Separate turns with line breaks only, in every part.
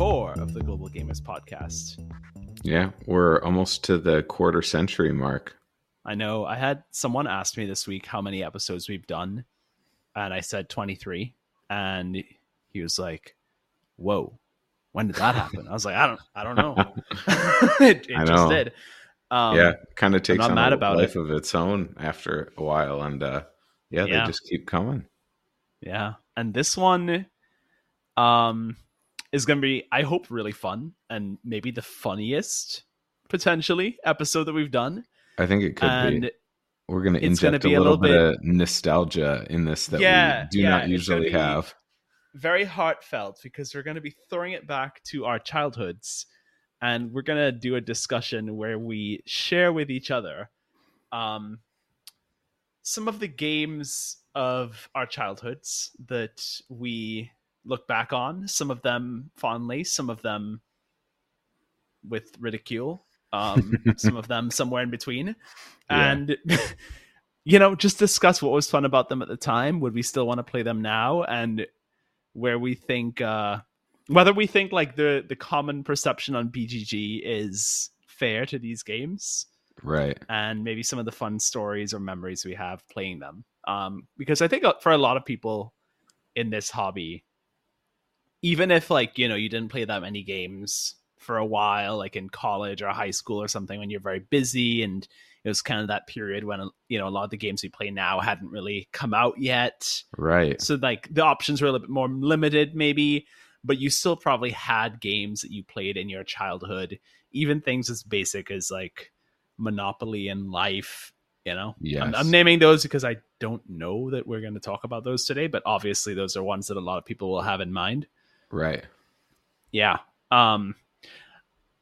24 of the Global Gamers podcast.
Yeah, we're almost to the quarter century mark.
I know I had someone ask me this week how many episodes we've done, and I said 23, and he was like, "Whoa, when did that happen?" I was like, "I don't, I don't know." it, it
I
just
know.
did. Um,
yeah, kind of takes on
mad
a
about
life
it.
of its own after a while, and uh, yeah,
Yeah.
they just keep coming.
Yeah. And this one um is going to be I hope really fun and maybe the funniest potentially episode that we've done.
I think it could
and
be. We're going to
it's gonna
inject a
be a
little,
little
bit, of nostalgia in this that
Yeah,
we do
yeah,
not usually have.
very heartfelt because we're going to be throwing it back to our childhoods and we're going to do a discussion where we share with each other um some of the games of our childhoods that we look back on some of them fondly some of them with ridicule um some of them somewhere in between
Yeah.
and you know just discuss what was fun about them at the time would we still want to play them now and where we think uh whether we think like the the common perception on bgg is fair to these games
Right.
and maybe some of the fun stories or memories we have playing them. Um, because I think uh, for a lot of people in this hobby, even if like you know you didn't play that many games for a while, like in college or high school or something, when you're very busy, and it was kind of that period when you know a lot of the games we play now hadn't really come out yet,
Right.
so like the options were a little bit more limited, maybe. But you still probably had games that you played in your childhood, even things as basic as like Monopoly and Life. You know,
Yes.
I'm, I'm naming those because I don't know that we're going to talk about those today, but obviously those are ones that a lot of people will have in mind.
Right.
Yeah. Um,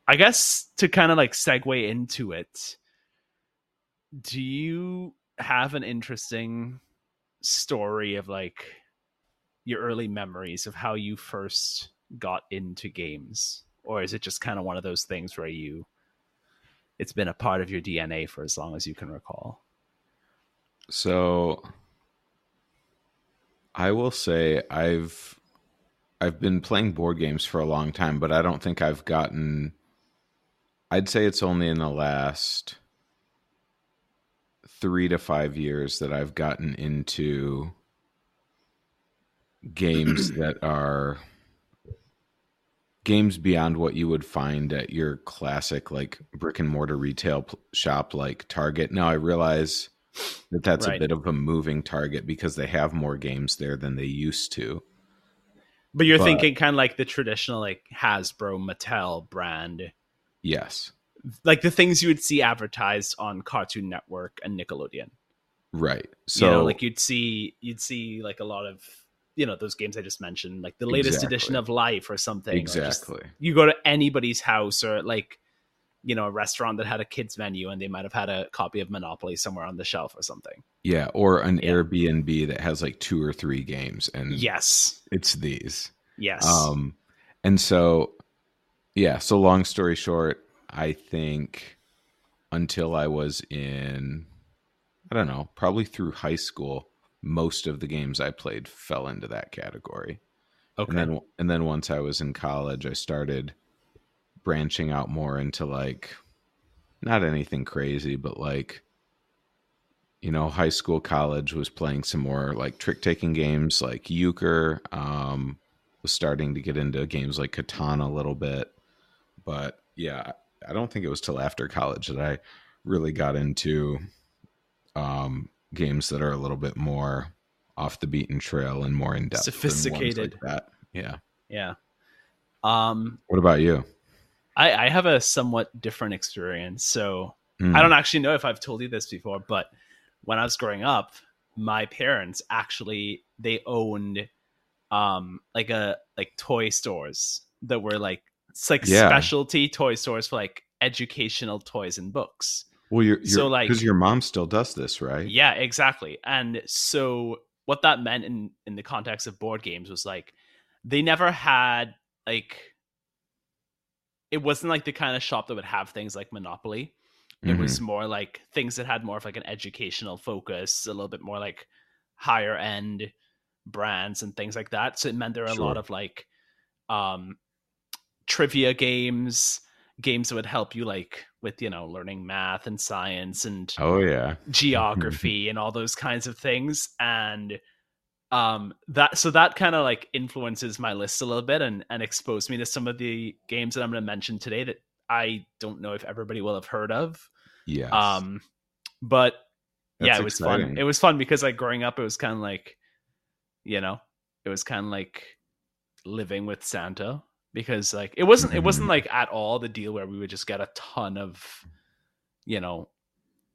I guess to kind of like segue into it, do you have an interesting story of like your early memories of how you first got into games? Or is it just kind of one of those things where you it's been a part of your DNA for as long as you can recall?
So I will say I've I've been playing board games for a long time, but I don't think I've gotten I'd say it's only in the last 3 to 5 years that I've gotten into games that are games beyond what you would find at your classic like brick and mortar retail shop like Target. Now I realize that that's
Right.
a bit of a moving target because they have more games there than they used to.
But you're
But-
thinking kind of like the traditional like Hasbro, Mattel brand,
Yes.
like the things you would see advertised on Cartoon Network and Nickelodeon.
Right. So
you know, like you'd see you'd see like a lot of you know those games I just mentioned, like the latest edition of Life or something. or just-
exactly.
you go to anybody's house or like you know a restaurant that had a kids menu and they might have had a copy of Monopoly somewhere on the shelf or something.
Yeah, or an
Yeah.
Airbnb that has like two or three games and
Yes,
it's these.
yes,
Um, and so, yeah. So long story short, I think until I was in, I don't know, probably through high school, most of the games I played fell into that category.
okay,
And then, and then once I was in college, I started branching out more into like, not anything crazy, but like, you know, high school, college was playing some more like trick taking games like euchre. Um, was starting to get into games like Catan a little bit, but yeah, I don't think it was till after college that I really got into um, games that are a little bit more off the beaten trail and more in depth,
Sophisticated.
like that. Yeah.
yeah. Um,
What about you?
I I have a somewhat different experience, so
Hmm.
I don't actually know if I've told you this before, but when I was growing up, my parents actually they owned um like a like toy stores that were like it's like
Yeah.
specialty toy stores for like educational toys and books.
Well, you're, you're
So, like-
because your mom still does this, right?
Yeah, exactly. And so what that meant in in the context of board games was like they never had like it wasn't like the kind of shop that would have things like Monopoly. It
Mhm.
was more like things that had more of like an educational focus, a little bit more like higher end brands and things like that. So it meant there were a lot of like um trivia games, games that would help you like with you know learning math and science and
Oh yeah.
geography and all those kinds of things and um that so that kind of like influences my list a little bit and and exposed me to some of the games that I'm going to mention today that I don't know if everybody will have heard of
yeah
um but yeah it was
exciting.
fun it was fun because like growing up it was kind of like you know it was kind of like living with santa because like it wasn't it wasn't
Mhm.
like at all the deal where we would just get a ton of you know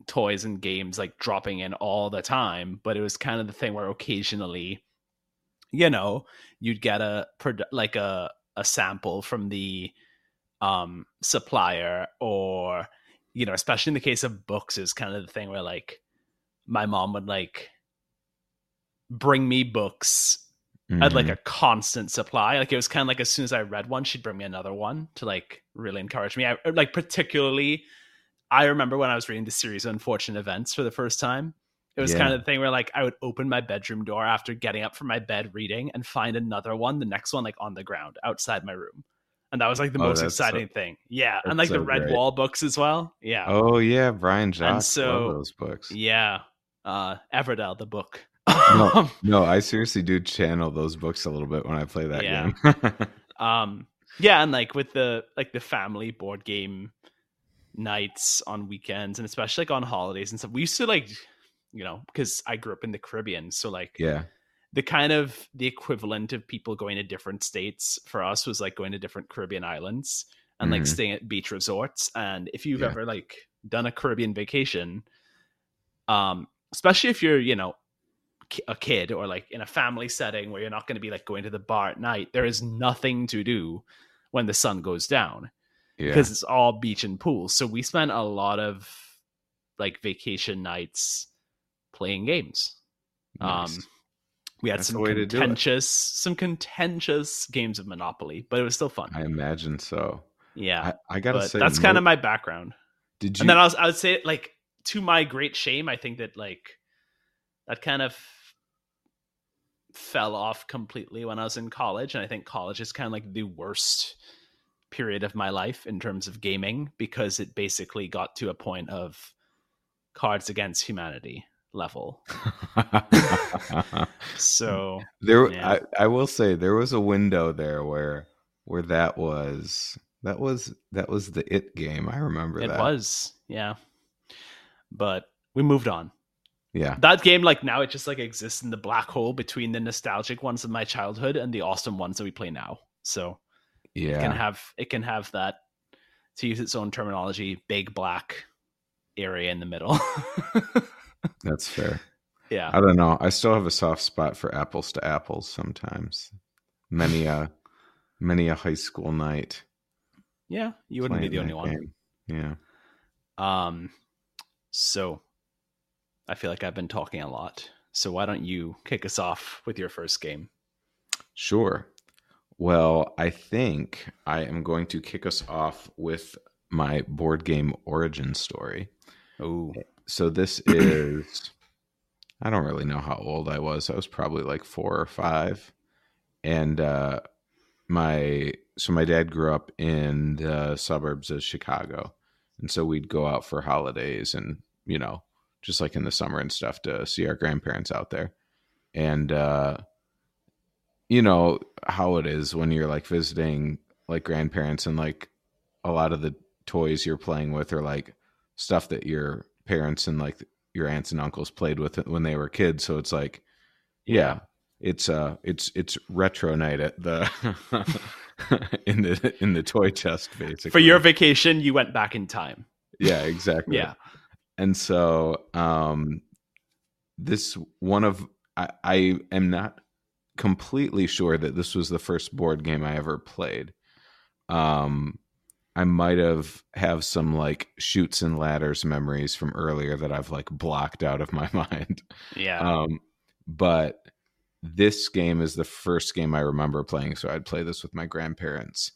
toys and games like dropping in all the time but it was kind of the thing where occasionally you know you'd get a like a a sample from the um supplier or you know especially in the case of books is kind of the thing where like my mom would like bring me books at like
Mhm.
a constant supply like it was kind of like as soon as i read one she'd bring me another one to like really encourage me I, like particularly i remember when i was reading the series unfortunate events for the first time it was
Yeah.
kind of the thing where like i would open my bedroom door after getting up from my bed reading and find another one the next one like on the ground outside my room and that was like the
Oh,
most
that's so-
exciting thing yeah and like the
so
red
great.
wall books as well yeah
Oh yeah, Brian Jacques.
so-
those books.
yeah uh everdell the book
No, no, I seriously do channel those books a little bit when I play that
Yeah.
game.
um yeah and like with the like the family board game nights on weekends and especially like on holidays and stuff we used to like you know because i grew up in the caribbean so like
yeah.
the kind of the equivalent of people going to different states for us was like going to different caribbean islands and like
Mhm.
staying at beach resorts and if you've
Yeah.
ever like done a caribbean vacation um especially if you're you know a kid or like in a family setting where you're not going to be like going to the bar at night there is nothing to do when the sun goes down
Yeah.
because it's all beach and pools so we spent a lot of like vacation nights playing games
Nice.
um we had
That's
some
the way to do it.
contentious some contentious games of monopoly but it was still fun
I imagine so.
yeah
I, I gotta say
that's kind of my background
Did you
and then I was I would say like to my great shame, I think that like that kind of fell off completely when I was in college, and I think college is kind of like the worst period of my life in terms of gaming because it basically got to a point of Cards Against Humanity level. So
there
Yeah.
I, I will say there was a window there where where that was that was that was the it game. I remember
it
that.
was, yeah. But we moved on.
Yeah.
that game like now it just like exists in the black hole between the nostalgic ones of my childhood and the awesome ones that we play now so it can have it can have that to use its own terminology big black area in the middle
That's fair.
yeah
I don't know. I still have a soft spot for apples to apples sometimes. Many a many a high school night.
yeah you wouldn't be the only one
game. Yeah.
um so i feel like i've been talking a lot so why don't you kick us off with your first game
Sure. Well, I think I am going to kick us off with my board game origin story.
oh
So this is I don't really know how old I was. I was probably like 4 or 5. And uh my so my dad grew up in the suburbs of Chicago. And so we'd go out for holidays and, you know, just like in the summer and stuff to see our grandparents out there. And uh you know how it is when you're like visiting like grandparents and like a lot of the toys you're playing with are like stuff that your parents and like your aunts and uncles played with when they were kids. So it's like yeah it's uh it's it's retro night at the in the in the toy chest basically
for your vacation you went back in time.
Yeah exactly.
Yeah.
And so um this one of I, I am not completely sure that this was the first board game i ever played. Um i might have have some like Chutes and Ladders memories from earlier that i've like blocked out of my mind.
Yeah.
Um but this game is the first game i remember playing so i'd play this with my grandparents.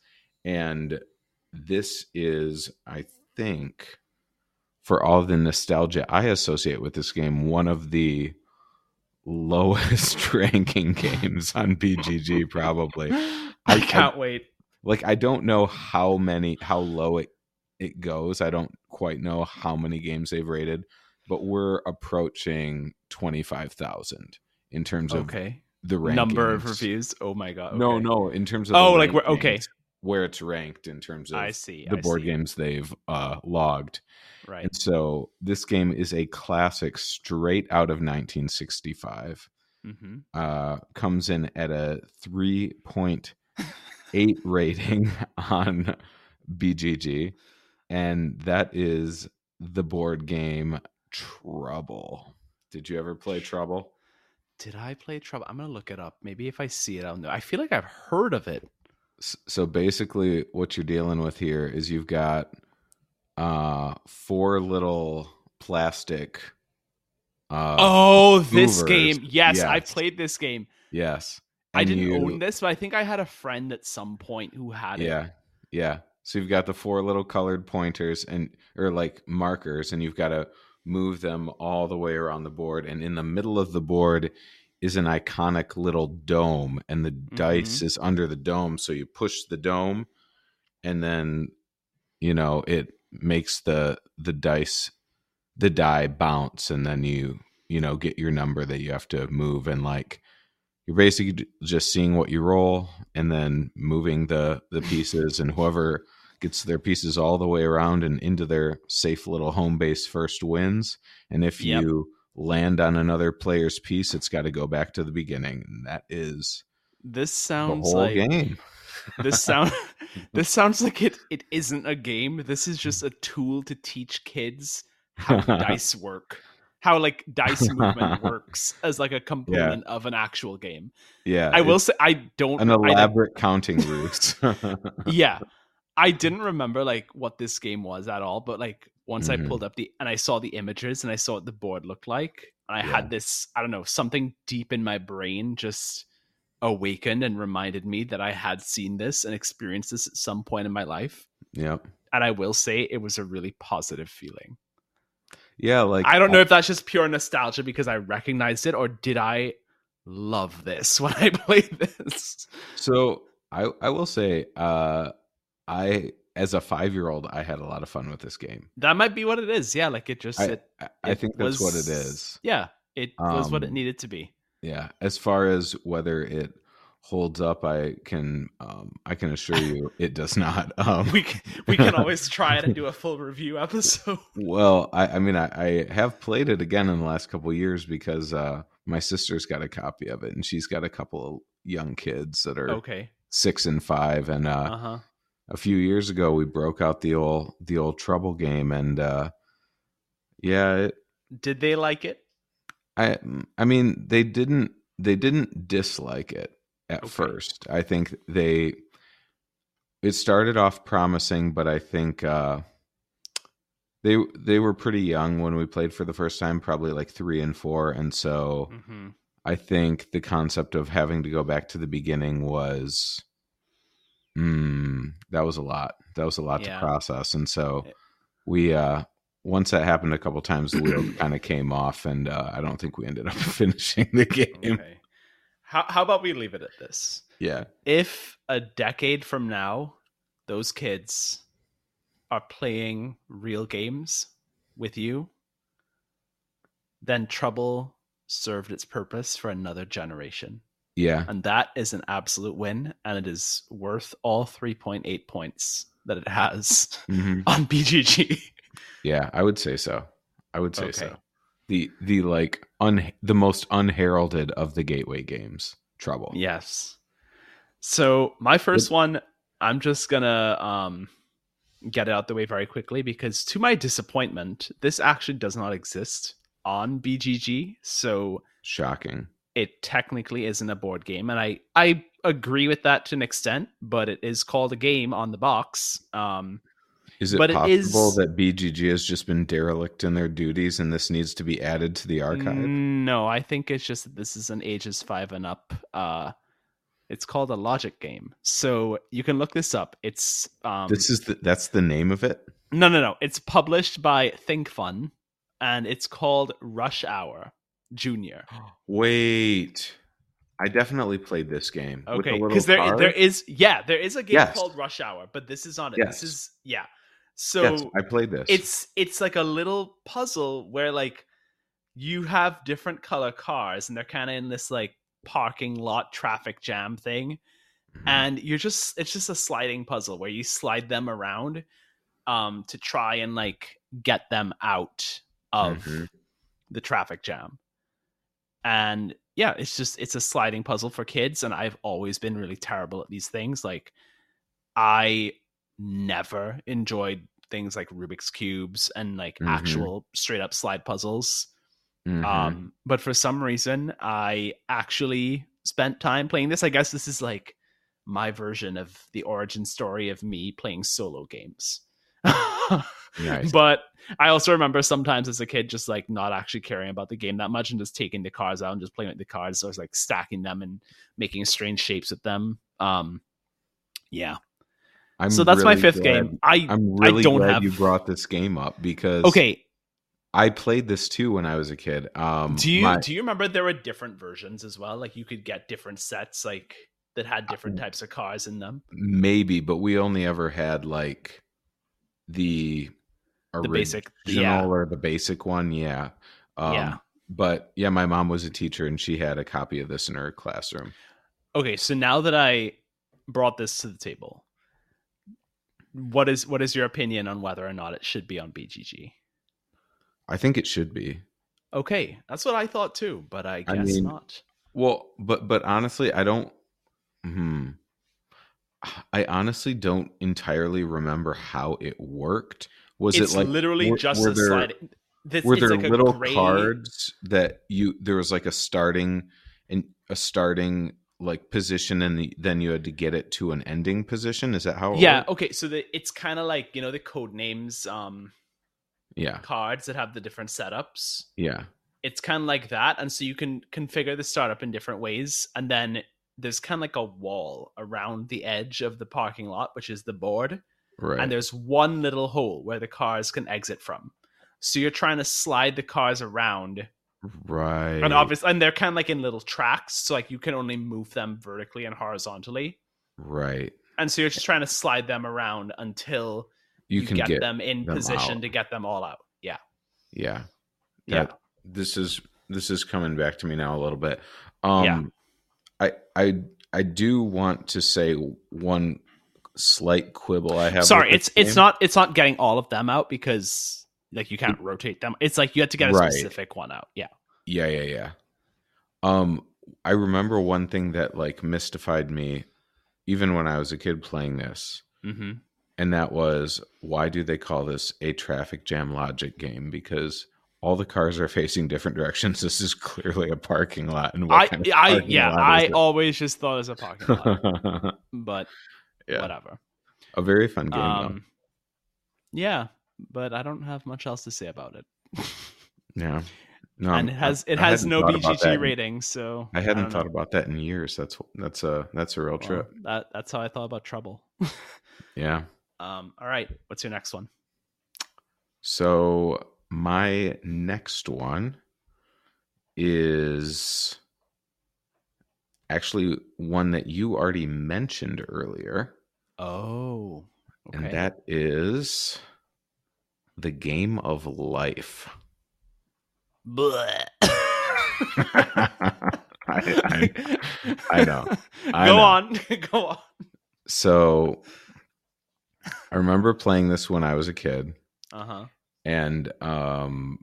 And this is i think for all the nostalgia i associate with this game one of the lowest ranking games on bgg probably
i
I-
can't wait
like I don't know how many how low it it goes. I don't quite know how many games they've rated, but we're approaching 25,000 in terms of
Okay.
the rankings.
Number of reviews. Oh my god.
No,
okay.
no, in terms of
Oh, like we're- okay.
Where it's ranked in terms of
I see.
the
I
board
see.
games they've uh, logged.
Right.
And so this game is a classic straight out of 1965.
hmm
Uh, comes in at a 3.8 rating on BGG. And that is the board game Trouble. Did you ever play Trouble?
Did I play Trouble? I'm gonna look it up. Maybe if I see it, I'll know. I feel like I've heard of it.
So basically, what you're dealing with here is you've got uh, four little plastic. Uh,
oh, this game. Yes, I played this game.
yes.
I didn't
you-
own this, but I think I had a friend at some point who had it.
Yeah, yeah. So you've got the four little colored pointers and or like markers, and you've got to move them all the way around the board. And in the middle of the board is an iconic little dome, and the dice mm-hmm. is under the dome. So you push the dome, and then you know it makes the the dice the die bounce, and then you you know get your number that you have to move and like you're basically just seeing what you roll and then moving the the pieces and whoever gets their pieces all the way around and into their safe little home base first wins and if
Yep.
you land on another player's piece it's got to go back to the beginning and that is
This
the
sounds
whole
like
game
this sound this sounds like it it isn't a game. This is just a tool to teach kids how dice work. How like dice movement works as like a component of an actual game.
yeah
I will say I don't
an
I don't-
elaborate counting ruse
yeah i didn't remember like what this game was at all but like once
Mhm.
i pulled up the and i saw the images and i saw what the board looked like and i
Yeah.
had this i don't know something deep in my brain just awakened and reminded me that i had seen this and experienced this at some point in my life
Yeah,
and i will say it was a really positive feeling
yeah like
i don't know if that's just pure nostalgia because i recognized it or did i love this when i played this
So I I will say uh I as a 5-year-old I had a lot of fun with this game.
that might be what it is yeah like it just
I
it,
I, I
it
think that's what it is.
Yeah, it was what it
Um,
needed to be.
Yeah, as far as whether it holds up I can um I can assure you it does not. Um
We c- we can always try it and do a full review episode.
Well, I, I mean, I, I have played it again in the last couple of years because uh, my sister's got a copy of it, and she's got a couple of young kids that are
Okay.
six and five. And uh,
Uh huh.
A few years ago, we broke out the old the old Trouble game, and uh, yeah, it,
Did they like it?
I I mean, they didn't they didn't dislike it at
Okay.
first. I think they it started off promising, but I think uh, they they were pretty young when we played for the first time, probably like three and four, and so
Mm-hmm.
I think the concept of having to go back to the beginning was, mm, that was a lot. That was a lot
Yeah.
to process, and so
Eh.
we uh once that happened a couple times, the wheel kind of came off, and uh, I don't think we ended up finishing the game.
Okay. How how about we leave it at this?
Yeah,
If a decade from now, those kids are playing real games with you, then Trouble served its purpose for another generation.
Yeah,
and that is an absolute win and it is worth all 3.8 points that it has
hmm
on bgg
yeah. I would say so. I would say
Okay.
so. The the like un the most unheralded of the gateway games, Trouble.
yes so my first one i'm just gonna um get it out the way very quickly because to my disappointment this actually does not exist on bgg so
Shocking.
It technically isn't a board game and i i agree with that to an extent but it is called a game on the box um
Is it
But it
possible
is-
that BGG has just been derelict in their duties and this needs to be added to the archive?
No, I think it's just that this is an ages five and up. Uh, it's called a logic game, so you can look this up. It's um,
this is the, that's the name of it.
no, no, no. It's published by ThinkFun, and it's called Rush Hour Junior.
Wait, I definitely played this game.
Okay, because there
card.
there is yeah there is a game
Yes.
called Rush Hour, but this is on it.
Yes.
This is yeah. So
yes, I played this.
it's it's like a little puzzle where like you have different color cars and they're kind of in this like parking lot traffic jam thing
Mhm.
and you're just it's just a sliding puzzle where you slide them around um to try and like get them out of
Mhm.
the traffic jam and yeah it's just it's a sliding puzzle for kids and i've always been really terrible at these things like i never enjoyed things like rubik's cubes and like
Mhm.
actual straight up slide puzzles
Mhm.
um but for some reason i actually spent time playing this i guess this is like my version of the origin story of me playing solo games
Nice.
but i also remember sometimes as a kid just like not actually caring about the game that much and just taking the cards out and just playing with the cards. So i was like stacking them and making strange shapes with them. Um yeah.
I'm
so that's my fifth
glad-
game. I
I'm really
don't
glad
have-
you brought this game up because
okay.
I played this too when I was a kid. Um,
do you
my-
do you remember there were different versions as well? Like you could get different sets like that had different types of cars in them?
maybe, but we only ever had like the
the basic yeah
or the basic one. Yeah. Um,
Yeah.
But yeah, my mom was a teacher and she had a copy of this in her classroom.
okay so now that i brought this to the table what is what is your opinion on whether or not it should be on bgg
I think it should be.
okay that's what i thought too but i
I
guess
mean,
not
Well, but but honestly, I don't. Hmm. I honestly don't entirely remember how it worked. Was
it's
it like
literally
were-
just
were
a
there-
slide this,
were there
like a
little
gray-
cards that you there was like a starting and a starting like position and the, then you had to get it to an ending position? Is that how it
yeah
worked?
okay so the, it's kind of like you know the Codenames um
yeah.
cards that have the different setups.
Yeah.
It's kind of like that and so you can configure the startup in different ways and then there's kind of like a wall around the edge of the parking lot which is the board
right.
and there's one little hole where the cars can exit from. So you're trying to slide the cars around
right.
and obviously and they're kind of like in little tracks so like you can only move them vertically and horizontally.
Right.
And so you're just trying to slide them around until
you,
you,
can
get,
get,
them in
them
position
out.
to get them all out. Yeah.
Yeah.
Yeah.
This is this is coming back to me now a little bit. Um
Yeah.
i i i do want to say one slight quibble i have
sorry it's it's not it's not getting all of them out because like you can't rotate them it's like you have to get a
Right.
specific one out yeah
Yeah, yeah, yeah. Um, I remember one thing that like mystified me, even when I was a kid playing this,
mm-hmm.
and that was why do they call this a traffic jam logic game? Because all the cars are facing different directions. This is clearly a parking lot, and
i
kind of
i yeah i
it?
always just thought it was a parking lot but
yeah,
whatever
a very fun game.
um yeah but i don't have much else to say about it.
Yeah, no,
and it has it
I
has
hadn't
no bgg rating so
I hadn't
don't
thought
know.
about that in years. That's that's a that's a real
Well,
trip.
that that's how i thought about trouble
Yeah.
um all right what's your next one
So my next one is actually one that you already mentioned earlier,
oh okay.
and that is the game of life. I, I, I know. I
Go
know.
on. Go on.
So I remember playing this when I was a kid.
Uh huh.
and um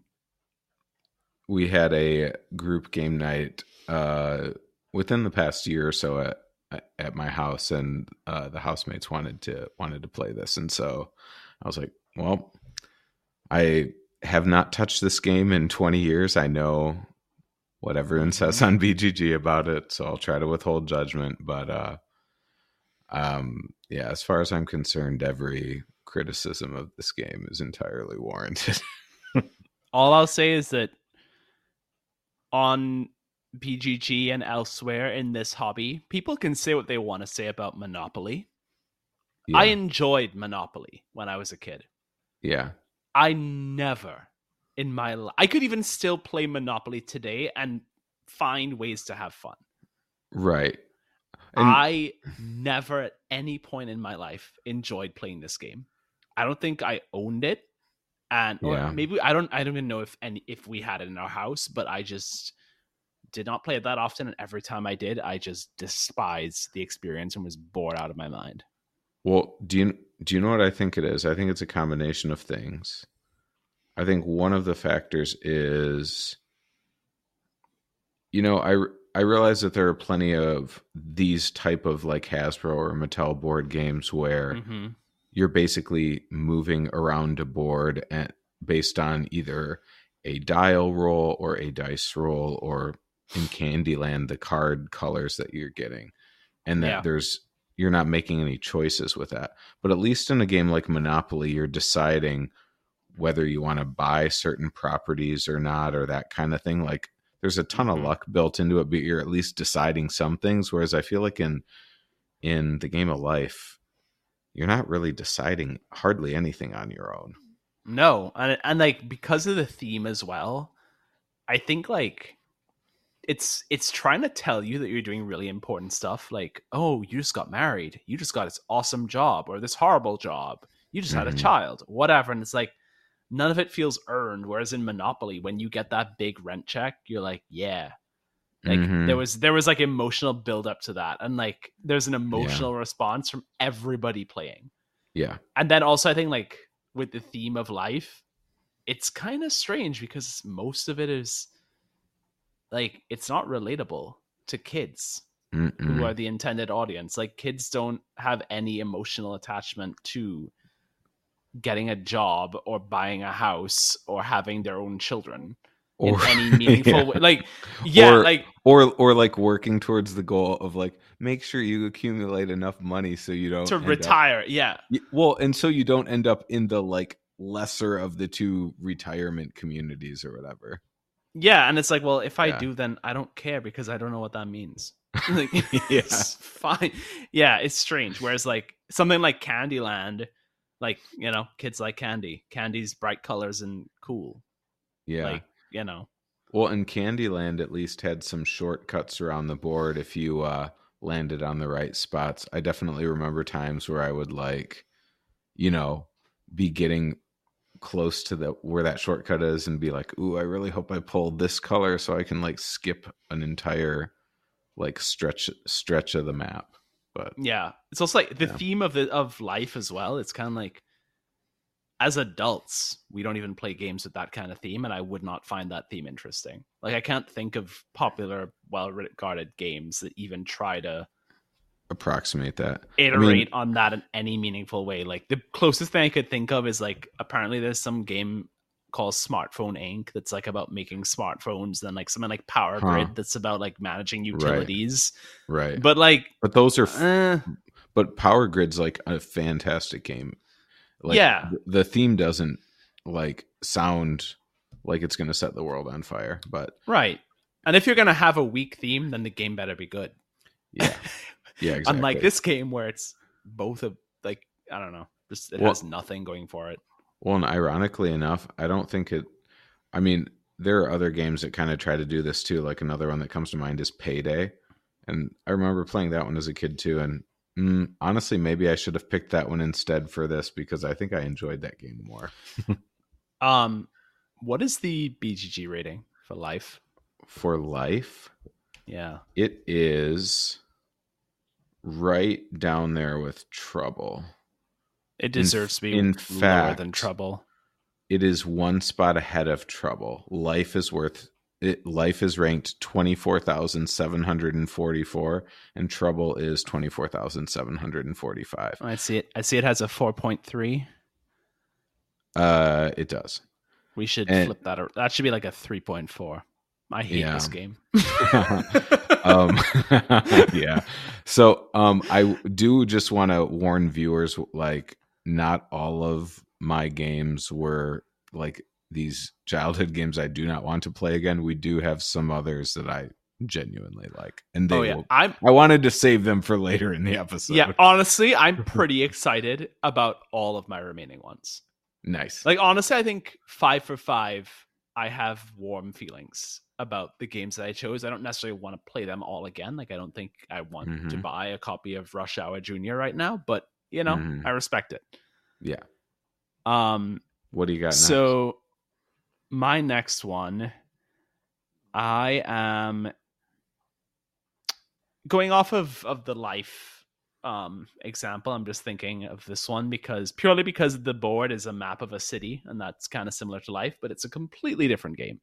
we had a group game night uh within the past year or so at at my house and uh the housemates wanted to wanted to play this. And so I was like well I have not touched this game in 20 years. I know what everyone says on BGG about it so I'll try to withhold judgment. But uh um yeah as far as I'm concerned every criticism of this game is entirely warranted.
All I'll say is that on BGG and elsewhere in this hobby, people can say what they want to say about Monopoly.
yeah,
I enjoyed Monopoly when I was a kid.
yeah
I never in my life, I could even still play Monopoly today and find ways to have fun.
Right. And-
I never at any point in my life enjoyed playing this game. I don't think I owned it. And or
Yeah.
maybe I don't I don't even know if any if we had it in our house, but I just did not play it that often and every time I did, I just despised the experience and was bored out of my mind.
Well, do you do you know what I think it is? I think it's a combination of things. I think one of the factors is you know, I I realize that there are plenty of these type of like Hasbro or Mattel board games where
hmm
you're basically moving around a board and based on either a dial roll or a dice roll or in Candyland the card colors that you're getting and that
Yeah.
there's you're not making any choices with that but at least in a game like Monopoly you're deciding whether you want to buy certain properties or not or that kind of thing like there's a ton
Mhm.
of luck built into it but you're at least deciding some things whereas I feel like in in the game of life you're not really deciding hardly anything on your own.
No, and and like because of the theme as well, I think like it's it's trying to tell you that you're doing really important stuff. Like, oh, you just got married, you just got this awesome job or this horrible job, you just had a
Mhm.
child, whatever. And it's like none of it feels earned. Whereas in Monopoly, when you get that big rent check, you're like, yeah. Like
Mhm.
there was there was like emotional build up to that, and like there's an emotional response from everybody playing
yeah,
and then also i think like with the theme of life it's kind of strange because most of it is like it's not relatable to kids
Mm-mm.
who are the intended audience like kids don't have any emotional attachment to getting a job or buying a house or having their own children in any meaningful
yeah.
way like yeah
Or-
like
or or like working towards the goal of like make sure you accumulate enough money so you don't
to
end up-
retire yeah
well, and so you don't end up in the like lesser of the two retirement communities or whatever.
Yeah, and it's like, well, if I
Yeah.
do, then I don't care because I don't know what that means. like,
Yeah.
it's fine. Yeah, it's strange. Whereas like something like Candyland, like you know, kids like candy. Candy's bright colors and cool.
Yeah.
Like you know,
Well, and Candyland at least had some shortcuts around the board if you uh, landed on the right spots. I definitely remember times where I would like, you know, be getting close to the where that shortcut is and be like, "Ooh, I really hope I pull this color so I can like skip an entire like stretch stretch of the map." But
yeah. It's also like the
Yeah.
theme of the of life as well. It's kind of like as adults, we don't even play games with that kind of theme, and I would not find that theme interesting. Like I can't think of popular, well regarded games that even try to
approximate that.
iterate on that in any meaningful way. Like the closest thing I could think of is like apparently there's some game called Smartphone Inc. that's like about making smartphones, then like something like Power
Huh.
Grid that's about like managing utilities.
Right. But,
But like but
those are
eh,
but Power Grid's like a fantastic game. Like,
Yeah.
the theme doesn't like sound like it's going to set the world on fire, but
right. And if you're gonna have a weak theme, then the game better be good.
yeah, yeah, exactly.
Unlike this game where it's both of like I don't know, just it
Well-
has nothing going for it.
Well, and ironically enough, I don't think it. I mean, there are other games that kind of try to do this too. Like another one that comes to mind is Payday, and I remember playing that one as a kid too. And mm, honestly, maybe I should have picked that one instead for this because I think I enjoyed that game more.
Um, what is the BGG rating for life?
For life,
Yeah.
it is right down there with Trouble.
It deserves to be
in
lower
fact-
than trouble.
It is one spot ahead of Trouble. Life is worth. It, life is ranked twenty four thousand seven hundred and forty four, and Trouble is twenty four thousand seven hundred and forty five.
I see it. I see it has a four point three.
Uh, it does.
We should
And-
flip that. That should be like a three point four. I hate
Yeah.
this game.
um yeah so um i do just want to warn viewers like not all of my games were like these childhood games i do not want to play again we do have some others that i genuinely like and they
oh yeah,
will
I'm.
i wanted to save them for later in the episode
Yeah, honestly, I'm pretty excited about all of my remaining ones.
nice
Like honestly, I think five for five, I have warm feelings about the games that I chose. I don't necessarily want to play them all again. Like I don't think I want mm-hmm. to buy a copy of Rush Hour Junior right now, but you know, mm-hmm. I respect it.
Yeah.
Um
what do you got next?
So my next one I am going off of of the life um example i'm just thinking of this one because purely because the board is a map of a city and that's kind of similar to life but it's a completely different game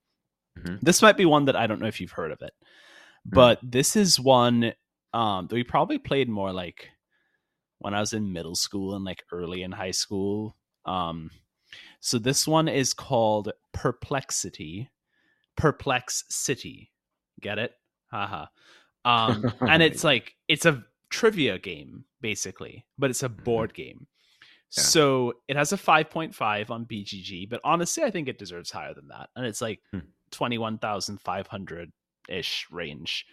mm-hmm. this might be one that i don't know if you've heard of it mm-hmm. but this is one um that we probably played more like when i was in middle school and like early in high school um so this one is called perplexity perplex city get it haha um, and it's like it's a trivia game basically, but it's a mm-hmm. board game. Yeah. So it has a 5.5 on BGG, but honestly, I think it deserves higher than that. And it's like hmm. 21,500 ish range.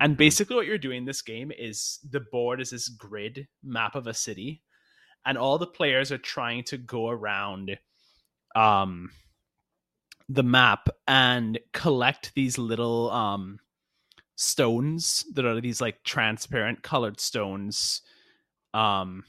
And mm-hmm. basically, what you're doing this game is the board is this grid map of a city, and all the players are trying to go around um, the map and collect these little um, stones that are these like transparent colored stones. Um,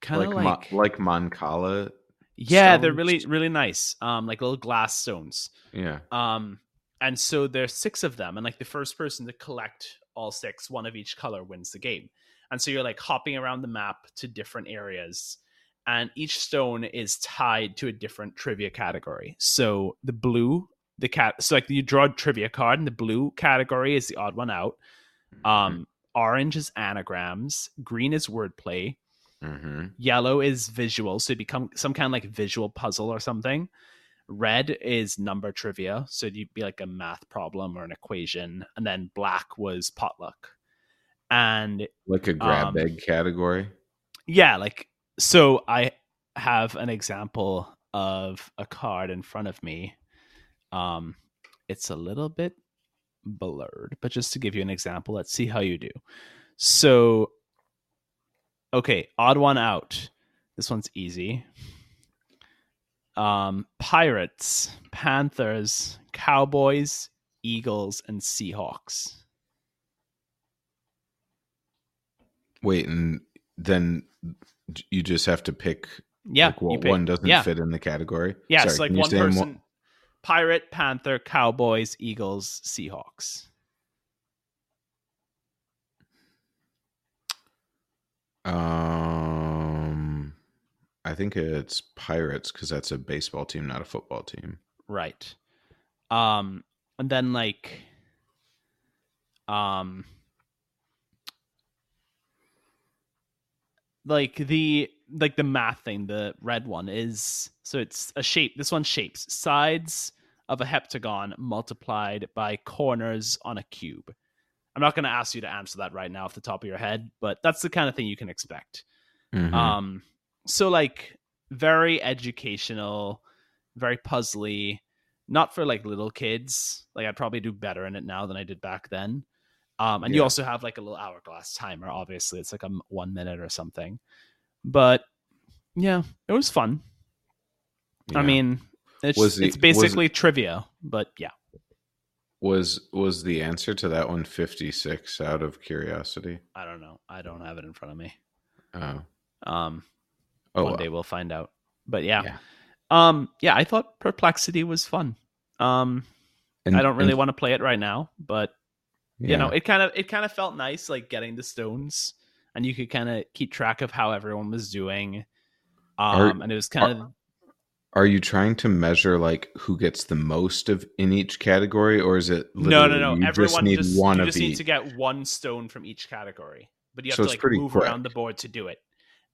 kind of like
like, Ma- like Mancala.
Yeah, stones? they're really really nice. Um, like little glass stones.
Yeah.
Um, and so there's six of them, and like the first person to collect all six, one of each color, wins the game. And so you're like hopping around the map to different areas and each stone is tied to a different trivia category. So the blue the cat so like you draw a trivia card and the blue category is the odd one out mm-hmm. um orange is anagrams green is wordplay
mm-hmm.
yellow is visual so it become some kind of like visual puzzle or something red is number trivia so you'd be like a math problem or an equation and then black was potluck and
like a grab um, bag category
yeah like so i have an example of a card in front of me um, it's a little bit blurred, but just to give you an example, let's see how you do. So, okay, odd one out. This one's easy. Um, pirates, panthers, cowboys, eagles, and seahawks.
Wait, and then you just have to pick.
Yeah,
like what one doesn't yeah. fit in the category.
Yeah, Sorry, it's like one person. Pirate, Panther, Cowboys, Eagles, Seahawks.
I think it's Pirates because that's a baseball team, not a football team.
Right. Um, and then like, um, like the like the math thing, the red one is so it's a shape. This one shapes sides of a heptagon multiplied by corners on a cube. I'm not going to ask you to answer that right now off the top of your head, but that's the kind of thing you can expect. Mm-hmm. Um, so like very educational, very puzzly, not for like little kids. Like I'd probably do better in it now than I did back then. Um, and yeah. you also have like a little hourglass timer. Obviously, it's like a one minute or something. But yeah, it was fun. Yeah. I mean, it's the, it's basically was, trivia, but yeah.
Was was the answer to that one 56 out of curiosity?
I don't know. I don't have it in front of me.
Oh.
Um oh, one day we'll find out. But yeah. yeah. Um yeah, I thought Perplexity was fun. Um and, I don't really and, want to play it right now, but yeah. you know, it kind of it kind of felt nice like getting the stones and you could kind of keep track of how everyone was doing. Um are, and it was kind of
are you trying to measure like who gets the most of in each category, or is it
no, no, no? Everyone just need just, one you just need to get one stone from each category, but you have so to like move quick. around the board to do it.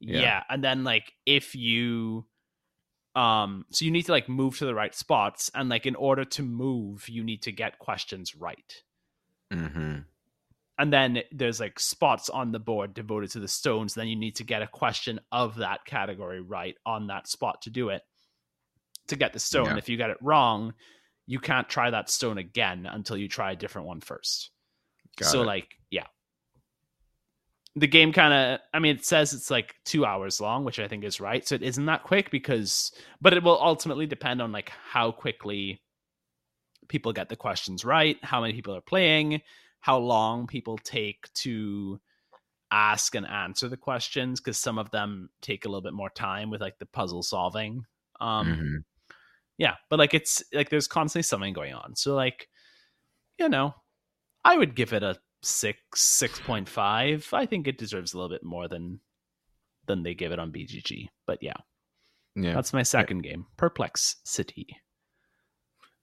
Yeah. yeah, and then like if you, um, so you need to like move to the right spots, and like in order to move, you need to get questions right.
Mm-hmm.
And then there's like spots on the board devoted to the stones. Then you need to get a question of that category right on that spot to do it to get the stone. Yeah. If you get it wrong, you can't try that stone again until you try a different one first. Got so it. like, yeah. The game kind of I mean it says it's like 2 hours long, which I think is right. So it isn't that quick because but it will ultimately depend on like how quickly people get the questions right, how many people are playing, how long people take to ask and answer the questions because some of them take a little bit more time with like the puzzle solving. Um
Mhm.
yeah, but like it's like there's constantly something going on. So like you know, I would give it a 6 6.5. I think it deserves a little bit more than than they give it on BGG. But yeah,
Yeah,
that's my second game, Perplex City.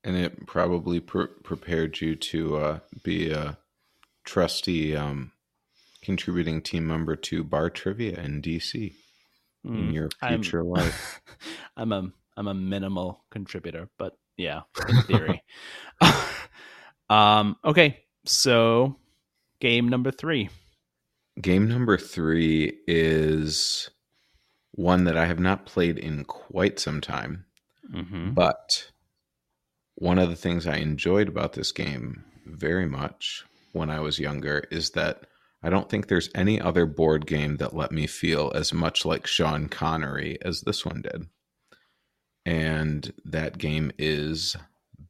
and it probably pre- prepared you to uh, be a trusty um, contributing team member to bar trivia in DC in
Mm,
your
I'm-
future life.
I'm a I'm a minimal contributor, but yeah, in theory. um okay, so game number 3.
Game number three is one that I have not played in quite some time,
Mhm.
but one of the things I enjoyed about this game very much when I was younger is that I don't think there's any other board game that let me feel as much like Sean Connery as this one did. And that game is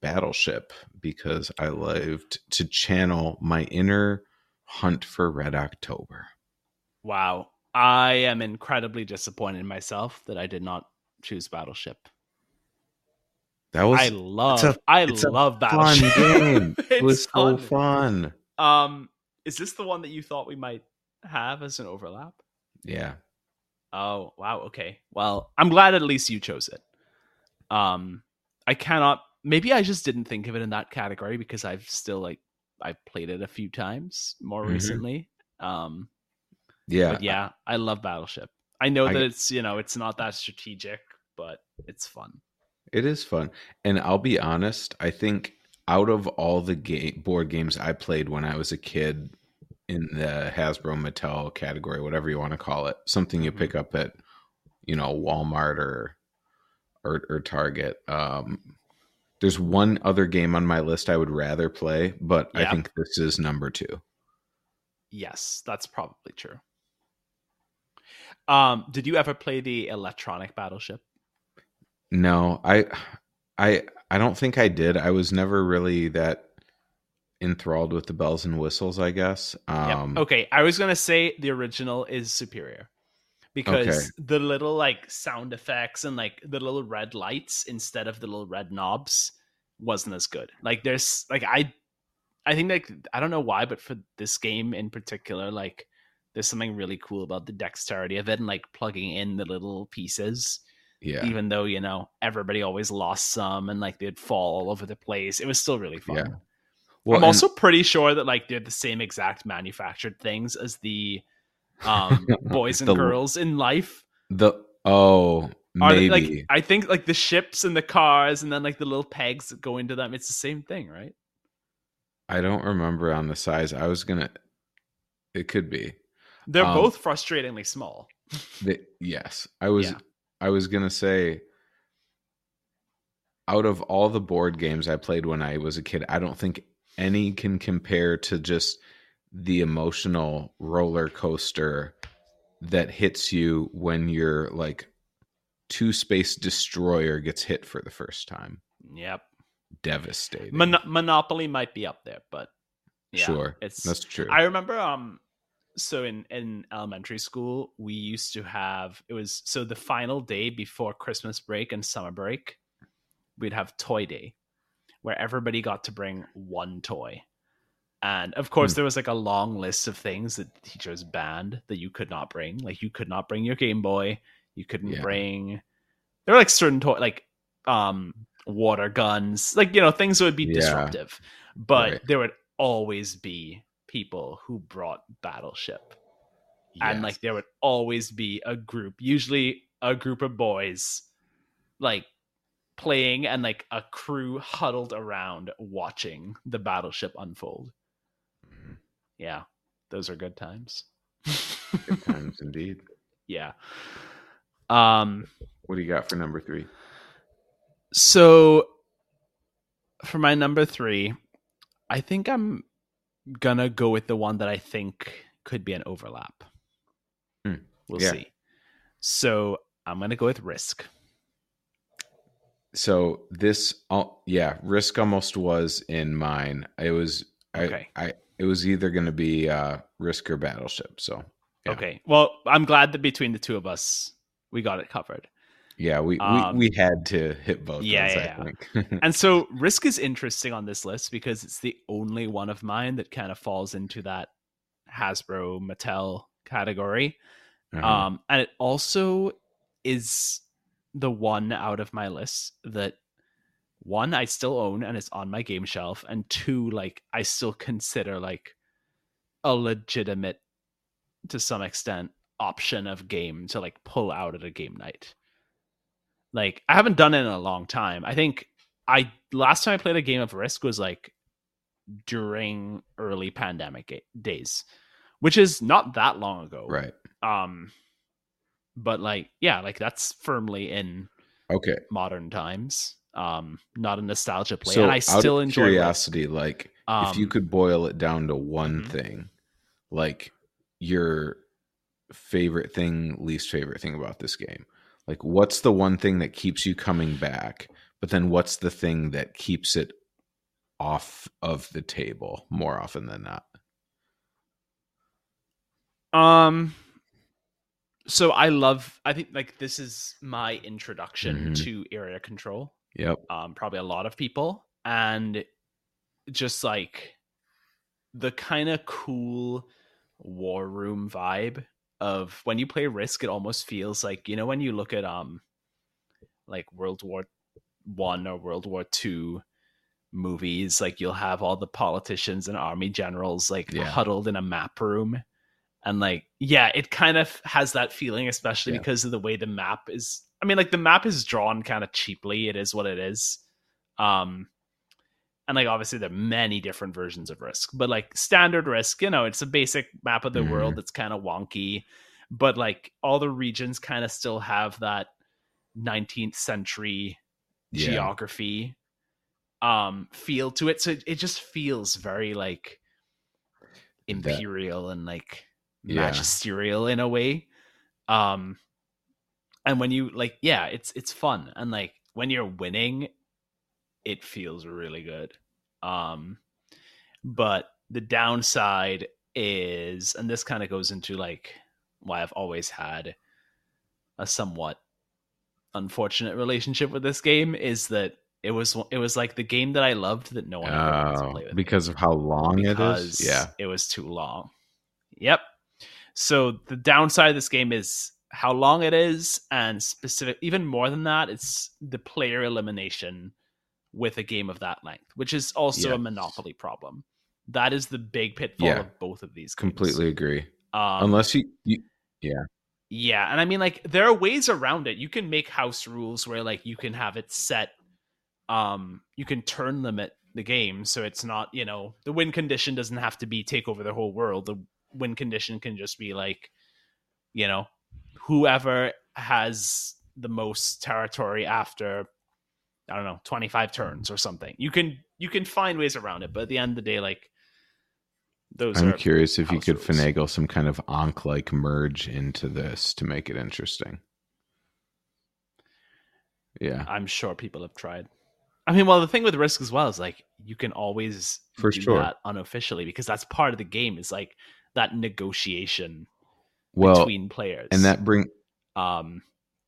Battleship because I loved to channel my inner hunt for Red October.
Wow. I am incredibly disappointed in myself that I did not choose Battleship.
That was
I love
a-
I love
fun
Battleship.
game. it was so
fun.
fun.
Um is this the one that you thought we might have as an overlap?
Yeah.
Oh, wow. Okay. Well, I'm glad at least you chose it. Um, I cannot. Maybe I just didn't think of it in that category because I've still like I've played it a few times more
Mhm.
recently. Um,
Yeah.
but yeah, I love Battleship. I know
I
that it's you know it's not that strategic, but it's fun.
It is fun. And I'll be honest, I think out of all the game board games I played when I was a kid in the Hasbro Mattel category, whatever you want to call it, something you
Mhm.
pick up at, you know, Walmart or or, or Target. Um, there's one other game on my list I would rather play, but I think this is number two.
Yes, that's probably true. Um, did you ever play the electronic Battleship?
No, I I I don't think I did. I was never really that enthralled with the bells and whistles, I guess.
Yep.
Um
Okay, I was gonna say the original is superior because
Okay.
the little like sound effects and like the little red lights instead of the little red knobs wasn't as good. Like there's like I I think like I don't know why, but for this game in particular, like there's something really cool about the dexterity of it and like plugging in the little pieces.
yeah.
Even though, you know, everybody always lost some and like they'd fall all over the place. It was still really fun.
Yeah.
I'm
and-
also pretty sure that like they're the same exact manufactured things as the um boys and
The-
girls in life.
the oh
Are they, like I think like the ships and the cars and then like the little pegs that go into them, it's the same thing, right?
I don't remember on the size. I was gonna. It could be.
They're
Um,
both frustratingly small.
The, yes, I was.
Yeah.
I was gonna say. Out of all the board games I played when I was a kid, I don't think any can compare to just the emotional roller coaster that hits you when your like two space destroyer gets hit for the first time.
Yep.
Devastating.
Mon- Monopoly might be up there, but yeah,
sure,
it's
that's true.
I remember um so in in elementary school we used to have it was so the final day before Christmas break and summer break we'd have toy day where everybody got to bring one toy. And of course
Hmm.
there was like a long list of things that teachers banned that you could not bring. Like you could not bring your Game Boy, you couldn't
Yeah.
bring there were like certain toy like um water guns, like you know things that would be
Yeah.
disruptive. But
Right.
there would always be people who brought battleship and like there would always be a group usually a group of boys like playing and like a crew huddled around watching the battleship unfold. Yeah those are good times
Good times indeed.
yeah um
What do you got for number three?
so for my number three i think i'm gonna go with the one that i think could be an overlap
Hmm.
we'll
Yeah.
see so i'm gonna go with risk
so this oh yeah risk almost was in mine it was
Okay.
i i it was either going to be uh risk or battleship so Yeah.
Okay. Well, I'm glad that between the two of us, we got it covered.
yeah we
Um,
we, we had to hit both
yeah,
those,
yeah,
i think
And so Risk is interesting on this list because it's the only one of mine that kind of falls into that Hasbro Mattel category.
Uh-huh.
Um, and it also is the one out of my list that one I still own and it's on my game shelf, and two, like I still consider like a legitimate, to some extent, option of game to like pull out at a game night. Like I haven't done it in a long time. I think I last time I played a game of Risk was like during early pandemic days, which is not that long ago
right
um but like yeah like that's firmly in
okay
modern times um not a nostalgia play
so
and i still enjoy
curiosity like
um,
if you could boil it down to one
Mhm.
thing like your favorite thing least favorite thing about this game like what's the one thing that keeps you coming back but then what's the thing that keeps it off of the table more often than not
um so i love i think like this is my introduction
Mhm.
to area control
yep
um probably a lot of people and just like the kind of cool war room vibe of when you play risk it almost feels like you know when you look at um like world war one or world war two movies like you'll have all the politicians and army generals like
Yeah.
huddled in a map room and like yeah it kind of has that feeling especially
Yeah.
because of the way the map is i mean like the map is drawn kind of cheaply. It is what it is. Um and like obviously there are many different versions of risk but like standard risk you know it's a basic map of the
Mhm.
world that's kind of wonky but like all the regions kind of still have that 19th century
yeah.
geography um feel to it. So it, it just feels very like imperial and like
Yeah.
magisterial in a way. Um and when you like yeah it's it's fun and like when you're winning it feels really good um but the downside is and this kind of goes into like why I've always had a somewhat unfortunate relationship with this game is that it was it was like the game that I loved that no one ever wanted to
oh,
play with
because of how long it
because
is yeah
it was too long. Yep. So the downside of this game is how long it is, and specific, even more than that, it's the player elimination with a game of that length, which is also a monopoly problem. That is the big pitfall
Yeah.
of both of these. Games.
completely agree
Um,
unless you, you
yeah, and I mean like there are ways around it. You can make house rules where like you can have it set um you can turn limit the game so it's not, you know, the win condition doesn't have to be take over the whole world. The win condition can just be like you know, whoever has the most territory after I don't know, 25 turns or something. You can you can find ways around it, but at the end of the day like those
i'm curious if you could
rules.
finagle some kind of onk like merge into this to make it interesting yeah
I'm sure people have tried. I mean, well, the thing with Risk as well is like you can always
For
do
sure.
that unofficially because that's part of the game. Is like that negotiation
well
between players,
and that bring
um,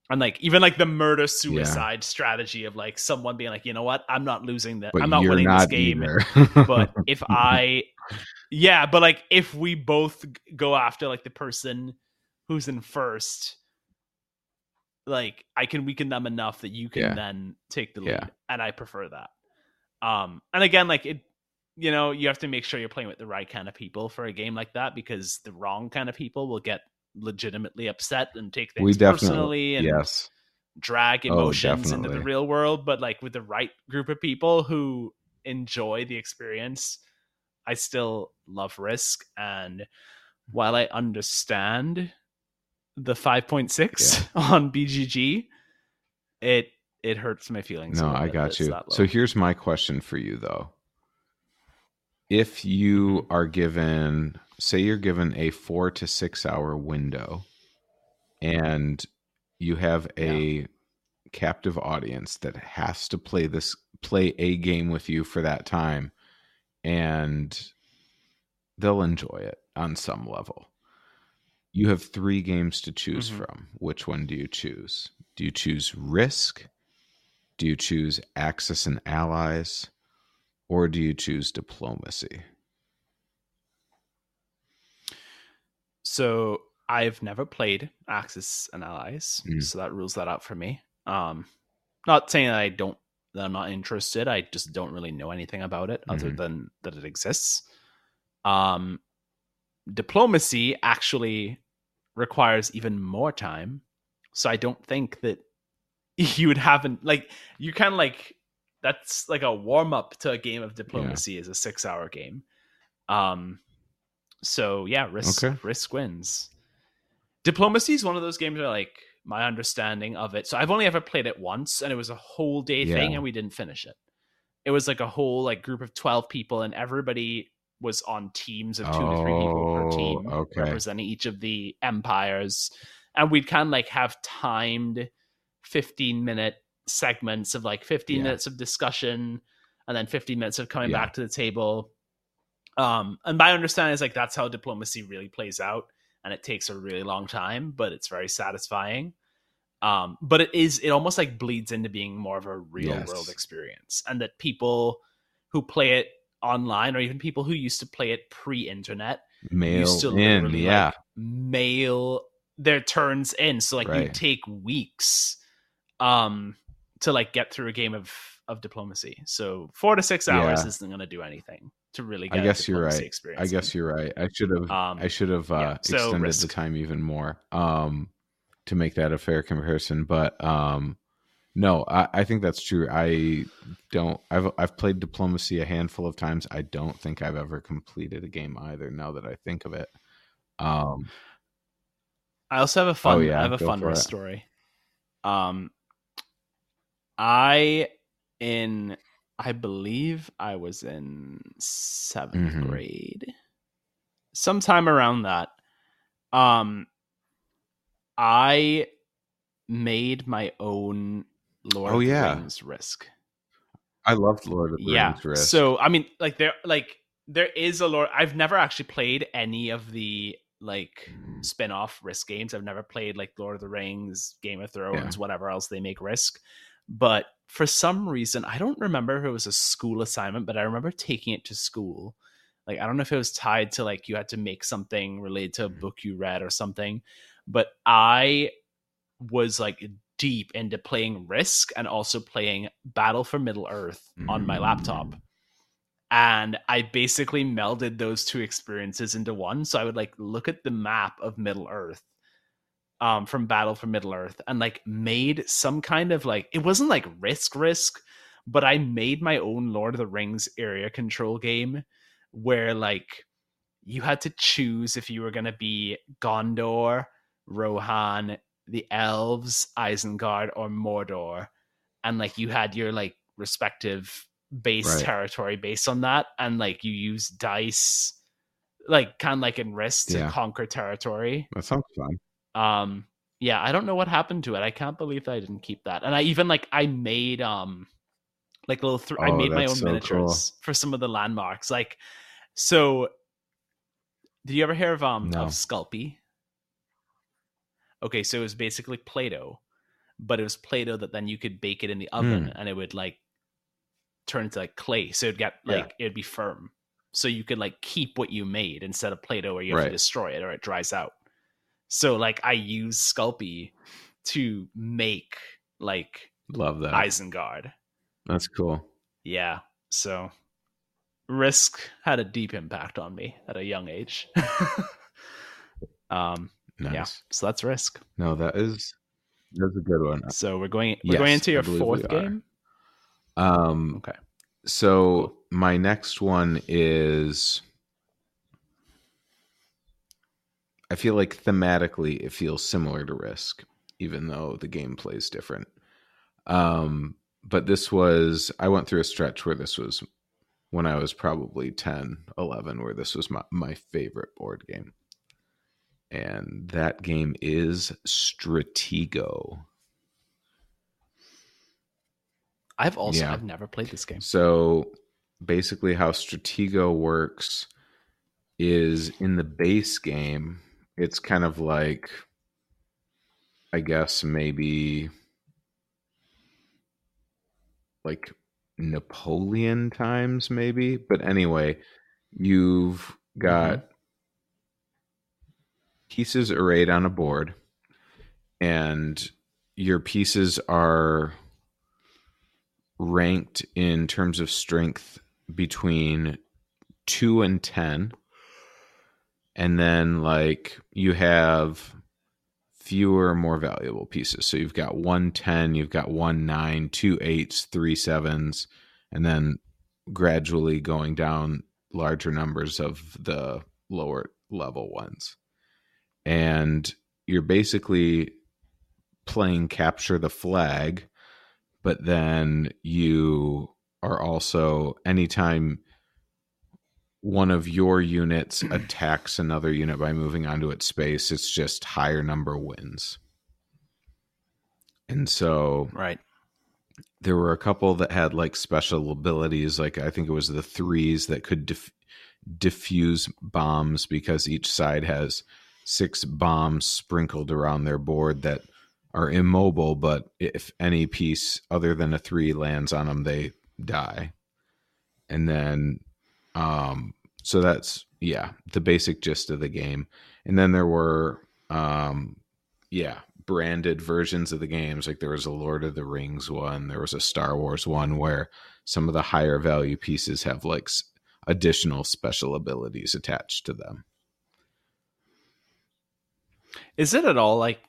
and like even like the murder suicide strategy of like someone being like, you know what, I'm not losing that, I'm not winning
not
this game, but if I, yeah, but like if we both go after like the person who's in first, like I can weaken them enough that you can
Yeah.
then take the lead,
Yeah.
and I prefer that. Um, and again, like it, you know, you have to make sure you're playing with the right kind of people for a game like that because the wrong kind of people will get legitimately upset and take things personally and
yes
drag
Oh,
emotions into the real world, but like with the right group of people who enjoy the experience, I still love Risk. And while I understand the 5.6 on BGG, it it hurts my feelings.
no i got you so here's my question for you though if you
Mm-hmm.
are given say you're given a four to six hour window and you have a captive audience that has to play this play a game with you for that time and they'll enjoy it on some level. You have 3 games to choose
Mhm.
from. Which one do you choose? Do you choose Risk? Do you choose Axis and Allies? Or do you choose Diplomacy?
So I've never played Axis and Allies,
Mm.
so that rules that out for me. Um, not saying that I don't that I'm not interested. I just don't really know anything about it other
Mhm.
than that it exists. Um, diplomacy actually requires even more time, so I don't think that you would have an, like you kind of like that's like a warm up to a game of diplomacy is a six hour game. Um, so yeah, risk
Okay.
risk wins. Diplomacy is one of those games where like my understanding of it. So I've only ever played it once, and it was a whole day thing, and we didn't finish it. It was like a whole like group of twelve people, and everybody was on teams of two to three people per
Oh,
team,
okay.
representing each of the empires, and we'd kind of like have timed fifteen minute segments of like fifteen
Yeah.
minutes of discussion, and then fifteen minutes of coming
Yeah.
back to the table. Um, and my understanding is like that's how diplomacy really plays out, and it takes a really long time, but it's very satisfying. Um, but it is it almost like bleeds into being more of a real
Yes.
world experience, and that people who play it online, or even people who used to play it pre-internet,
Mail
used to
in,
literally
yeah.
like mail their turns in. So like you take weeks um to like get through a game of of diplomacy. So four to six hours
Yeah.
isn't gonna do anything to really
I guess you're right.
experience.
I guess you're right. I should have
Um,
I should have uh,
yeah, so
extended the time even more um, to make that a fair comparison. But um, no, I, I think that's true. I don't. I've I've played diplomacy a handful of times. I don't think I've ever completed a game either. Now that I think of it, um,
I also have a fun
Oh, yeah,
I have a fun risk story. Um I in I believe I was in 7th
Mhm.
grade. Sometime around that. Um I made my own Lord
Oh,
of the
yeah.
Rings risk.
I loved Lord of the
yeah.
Rings. Risk.
So I mean, like there, like there is a Lord. I've never actually played any of the like spin-off risk games. I've never played like Lord of the Rings, Game of Thrones, whatever else they make risk. But for some reason, I don't remember if it was a school assignment, but I remember taking it to school. Like I don't know if it was tied to like you had to make something related to a mm-hmm. book you read or something. But I was like deep into playing Risk and also playing Battle for Middle Earth on my laptop. Mm. And I basically melded those two experiences into one. So I would like look at the map of Middle Earth um from Battle for Middle Earth and like made some kind of like it wasn't like risk risk, but I made my own Lord of the Rings area control game where like you had to choose if you were gonna be Gondor, Rohan, the elves, Isengard, or Mordor. And like you had your like respective base
Right.
territory based on that. And like you use dice like kind of like in risk to
Yeah.
conquer territory.
that sounds fun.
Um yeah, I don't know what happened to it. I can't believe that I didn't keep that. And I even like I made um like little th- I
Oh,
made my own
so
miniatures for some of the landmarks. Like so did you ever hear of um
No.
of Sculpey? Okay, so it was basically Play-Doh, but it was Play-Doh that then you could bake it in the oven
Mm.
and it would like turn into like clay. So it'd get
Yeah.
like it'd be firm. So you could like keep what you made instead of Play-Doh where you have
Right.
to destroy it or it dries out. So like I use Sculpey to make like
Love that.
Isengard.
That's cool.
Yeah. So Risk had a deep impact on me at a young age. um
Nice.
yeah. So that's Risk.
No, that is that's a good one.
So we're going we're going into your fourth game.
Um,
Okay.
So my next one is. I feel like thematically it feels similar to Risk, even though the gameplay is different. Um, but this was I went through a stretch where this was when I was probably 10, 11, where this was my, my favorite board game. And that game is Stratego.
I've also
Yeah.
I've never played this game.
So basically, how Stratego works is in the base game, it's kind of like, I guess, maybe like Napoleon times, maybe. But anyway, you've got mm-hmm. pieces arrayed on a board, and your pieces are ranked in terms of strength between 2 and 10 and then like you have fewer more valuable pieces. So you've got one 10 you've got one 9 two 8s three 7s and then gradually going down larger numbers of the lower level ones. And you're basically playing capture the flag but then you are also anytime one of your units attacks another unit by moving onto its space it's just higher number wins and so
Right.
there were a couple that had like special abilities like i think it was the threes that could dif- diffuse bombs because each side has six bombs sprinkled around their board that are immobile but if any piece other than a three lands on them they die and then um so that's yeah the basic gist of the game and then there were um yeah branded versions of the games like there was a lord of the rings one there was a star wars one where some of the higher value pieces have like additional special abilities attached to them
Is it at all like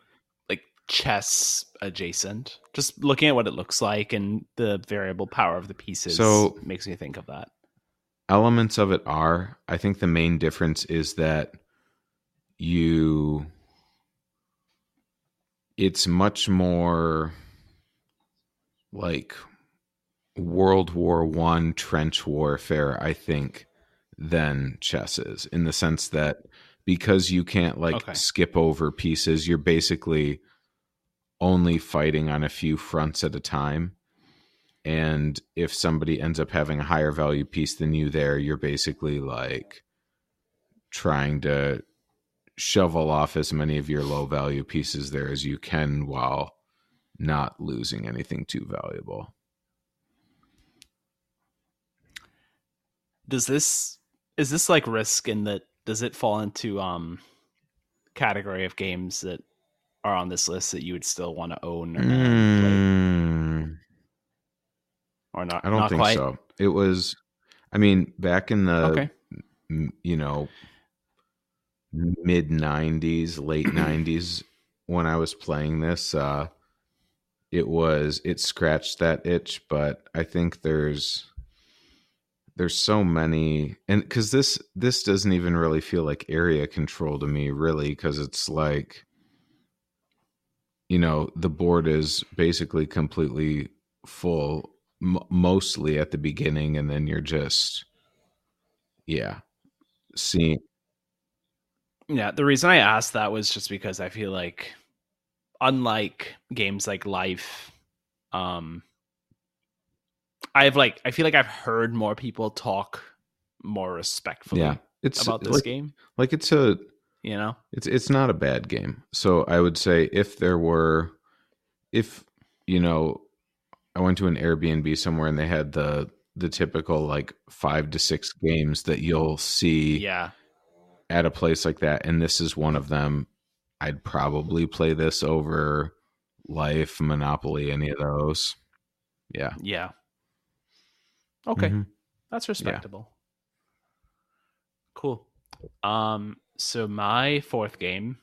like chess adjacent? Just looking at what it looks like and the variable power of the pieces
So-
makes me think of that.
Elements of it are i think the main difference is that you it's much more like world war one trench warfare i think than chess is in the sense that because you can't like
Okay.
skip over pieces you're basically only fighting on a few fronts at a time and if somebody ends up having a higher value piece than you there you're basically like trying to shovel off as many of your low value pieces there as you can while not losing anything too valuable.
Does this is this like risk in that does it fall into um category of games that are on this list that you would still want to own or,
Mm,
or not?
i don't
not
think
quite?
so it was i mean back in the
Okay.
you know mid 90s late 90s when i was playing this uh it was it scratched that itch but i think there's there's so many and because this this doesn't even really feel like area control to me really because it's like you know the board is basically completely full m- mostly at the beginning and then you're just yeah seeing
Yeah, the reason I asked that was just because I feel like unlike games like Life, um I've like I feel like I've heard more people talk more respectfully
yeah it's
about this
like,
game,
like it's a
you know?
it's it's not a bad game so i would say if there were if you know i went to an airbnb somewhere and they had the the typical like five to six games that you'll see
Yeah.
at a place like that and this is one of them i'd probably play this over life monopoly any of those yeah
Yeah. Okay.
Mhm.
That's respectable. Cool. Um so my fourth game,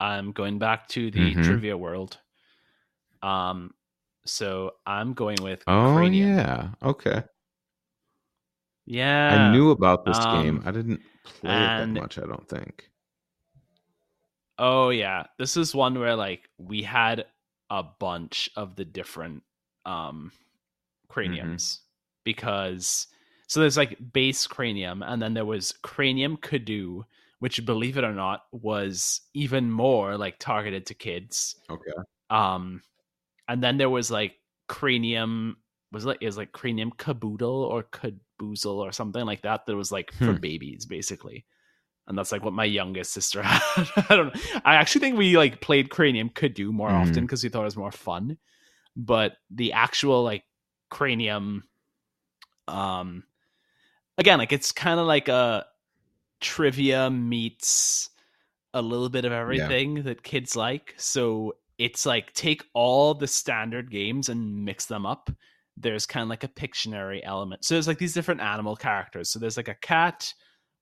I'm going back to the
Mhm.
trivia world. Um so I'm going with
oh
Cranium.
yeah. Okay.
Yeah.
i knew about this
um,
game i didn't play it that much i don't think.
Oh yeah, this is one where like we had a bunch of the different um craniums because so there's like base cranium and then there was cranium Cadoo, which believe it or not was even more like targeted to kids.
okay.
Um and then there was like cranium was like it was like cranium caboodle or caboozle or something like that that was like for
Hmm.
babies basically. And that's like what my youngest sister had. I don't know. I actually think we like played cranium Cadoo more
Mhm.
often because we thought it was more fun. But the actual like cranium um again like it's kind of like a trivia meets a little bit of everything that kids like. So it's like take all the standard games and mix them up there's kind of like a pictionary element. So there's like these different animal characters. So there's like a cat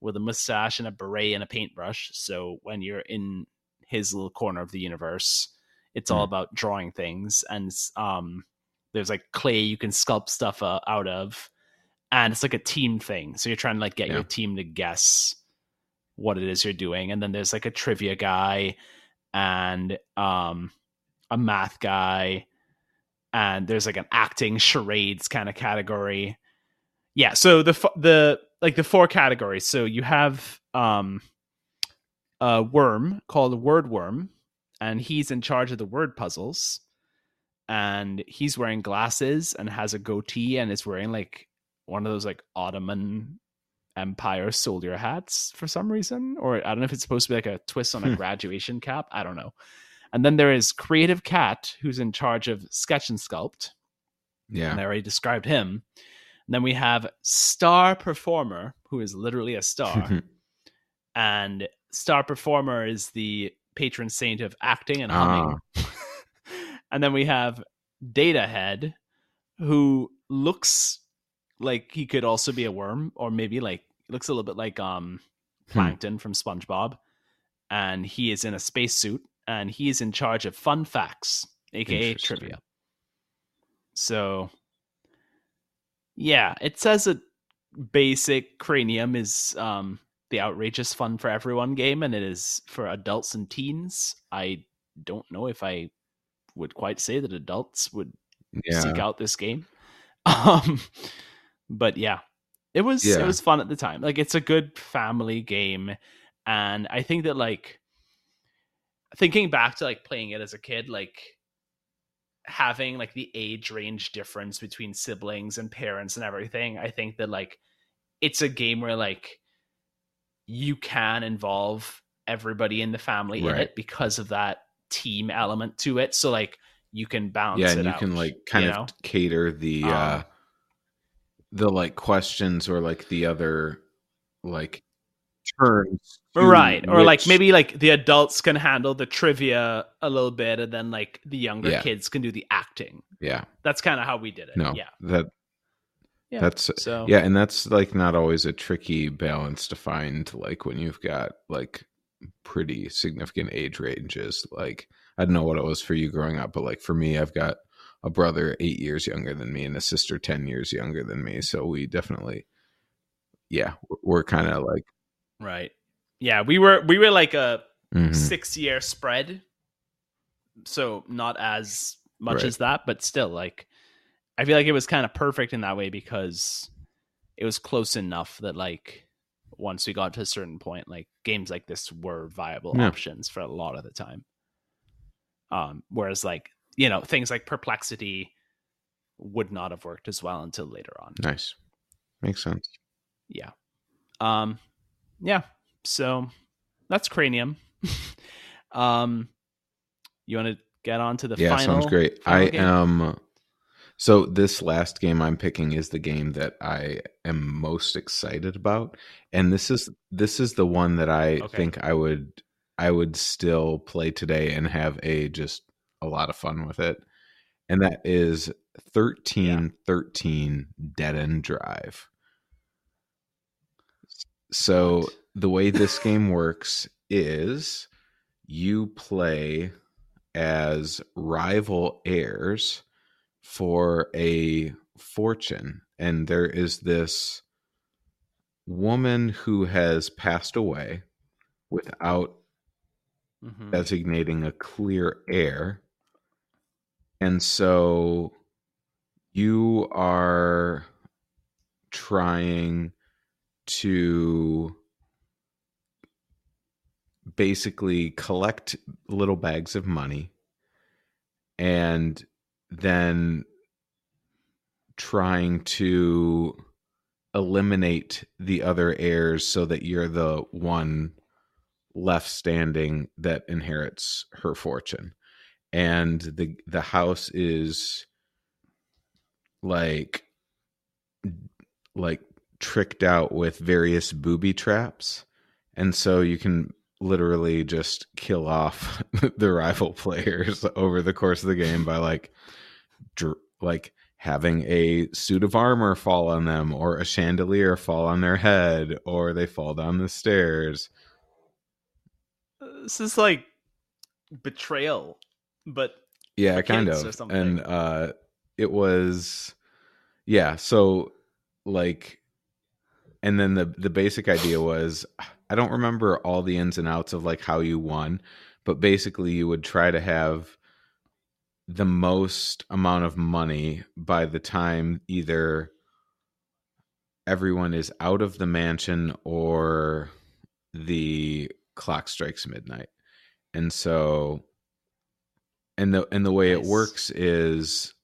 with a mustache and a beret and a paintbrush. So when you're in his little corner of the universe it's all
Hmm.
about drawing things and um there's like clay you can sculpt stuff uh, out of and it's like a team thing. So you're trying to like get
Yeah.
your team to guess what it is you're doing. And then there's like a trivia guy and um a math guy and there's like an acting charades kind of category. Yeah so the the like the four categories. So you have um a worm called word worm and he's in charge of the word puzzles and he's wearing glasses and has a goatee and is wearing like one of those like ottoman empire soldier hats for some reason or i don't know if it's supposed to be like a twist on a
Hmm.
graduation cap i don't know and then there is creative cat who's in charge of sketch and sculpt
Yeah.
and I already described him. And then we have star performer, who is literally a star, and star performer is the patron saint of acting and humming. and then we have data head, who looks like he could also be a worm, or maybe like looks a little bit like um
Hmm.
Plankton from SpongeBob, and he is in a spacesuit, and he is in charge of fun facts, aka trivia. So, yeah, it says that basic Cranium is um, the outrageous fun for everyone game, and it is for adults and teens. I don't know if I would quite say that adults would
yeah.
seek out this game. Um, but yeah, it was it was fun at the time. Like it's a good family game, and I think that like thinking back to like playing it as a kid, like having like the age range difference between siblings and parents and everything, I think that like it's a game where like you can involve everybody in the family in it because of that team element to it. So like you can bounce
yeah, and you
out,
can like kind of
know?
cater the
Um,
uh the like questions or like the other like turns
right or like maybe like the adults can handle the trivia a little bit and then like the younger
Yeah.
kids can do the acting.
Yeah.
That's kind of how we did it
no
yeah.
that
yeah
that's
so
yeah and that's like not always a tricky balance to find like when you've got like pretty significant age ranges like i don't know what it was for you growing up but like for me i've got a brother eight years younger than me and a sister 10 years younger than me so we definitely yeah we're, we're kind of like
right. Yeah we were we were like a
mhm.
six year spread. So not as much
Right.
as that but still like i feel like it was kind of perfect in that way because it was close enough that like once we got to a certain point like games like this were viable
Yeah.
options for a lot of the time. Um whereas like you know things like Perplex City would not have worked as well until later on.
Nice. Makes sense.
Yeah. Um yeah. So that's cranium. Um you want to get on to the
yeah
final
sounds great. i
game?
am so this last game i'm picking is the game that i am most excited about and this is this is the one that i
Okay.
think i would i would still play today and have a just a lot of fun with it and that is 1313 dead end drive so
What?
the way this game works is you play as rival heirs for a fortune and there is this woman who has passed away without
Mhm.
designating a clear heir and so you are trying to basically collect little bags of money and then trying to eliminate the other heirs so that you're the one left standing that inherits her fortune. And the the house is like like tricked out with various booby traps. And so you can literally just kill off the rival players over the course of the game by like dr- like having a suit of armor fall on them or a chandelier fall on their head or they fall down the stairs.
This is like betrayal but
yeah kind of. And uh it was yeah so like and then the the basic idea was i don't remember all the ins and outs of like how you won but basically you would try to have the most amount of money by the time either everyone is out of the mansion or the clock strikes midnight. And so and the and the way it works is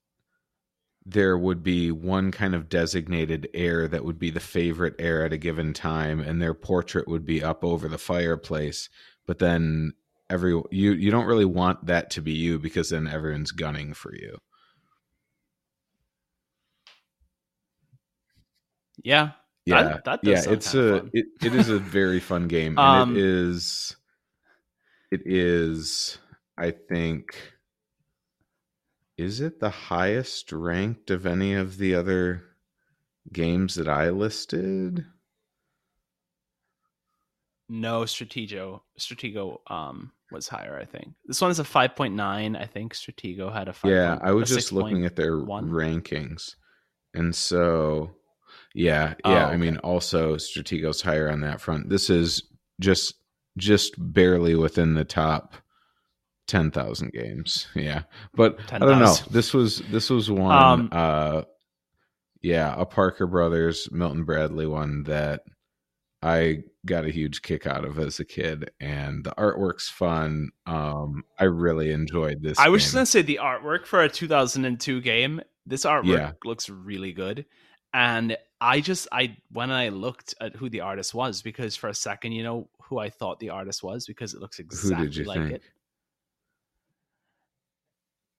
there would be one kind of designated heir that would be the favorite heir at a given time and their portrait would be up over the fireplace but then every you you don't really want that to be you because then everyone's gunning for you.
Yeah.
Yeah.
That- that does
yeah it's a it, it is a very fun game and
Um,
it is it is i think is it the highest ranked of any of the other games that i listed
no stratego stratego um was higher i think this one is a 5.9 i think stratego had a 5.
yeah i was just looking at their
6.1.
rankings and so yeah
Oh,
yeah i mean also stratego's higher on that front this is just just barely within the top 10,000 games. Yeah. But i don't know. this was this was one
Um,
uh yeah a parker brothers milton bradley one that i got a huge kick out of as a kid and the artwork's fun. Um i really enjoyed this
i was just gonna say the artwork for a 2002 game this artwork
Yeah.
looks really good. And i just i when i looked at who the artist was because for a second you know who i thought the artist was? Because it looks exactly like
think?
it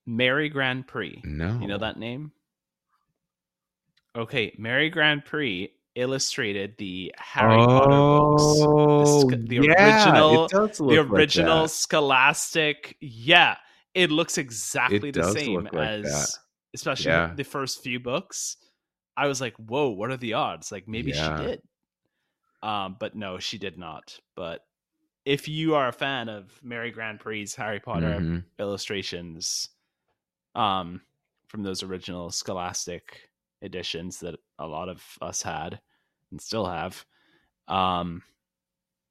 mary GrandPré
no
You know that name? Okay, Mary GrandPré illustrated the Harry Potter books. The, sc- the original,
Oh, it does
the
like
original
that.
Scholastic. Yeah, it looks exactly
It
the same
like
as,
that.
especially
Yeah.
the first few books. I was like, "Whoa, what are the odds?" Like maybe
Yeah.
she did. Um, but no, she did not. But if you are a fan of Mary GrandPré's Harry Potter
Mhm.
illustrations um from those original scholastic editions that a lot of us had and still have. Um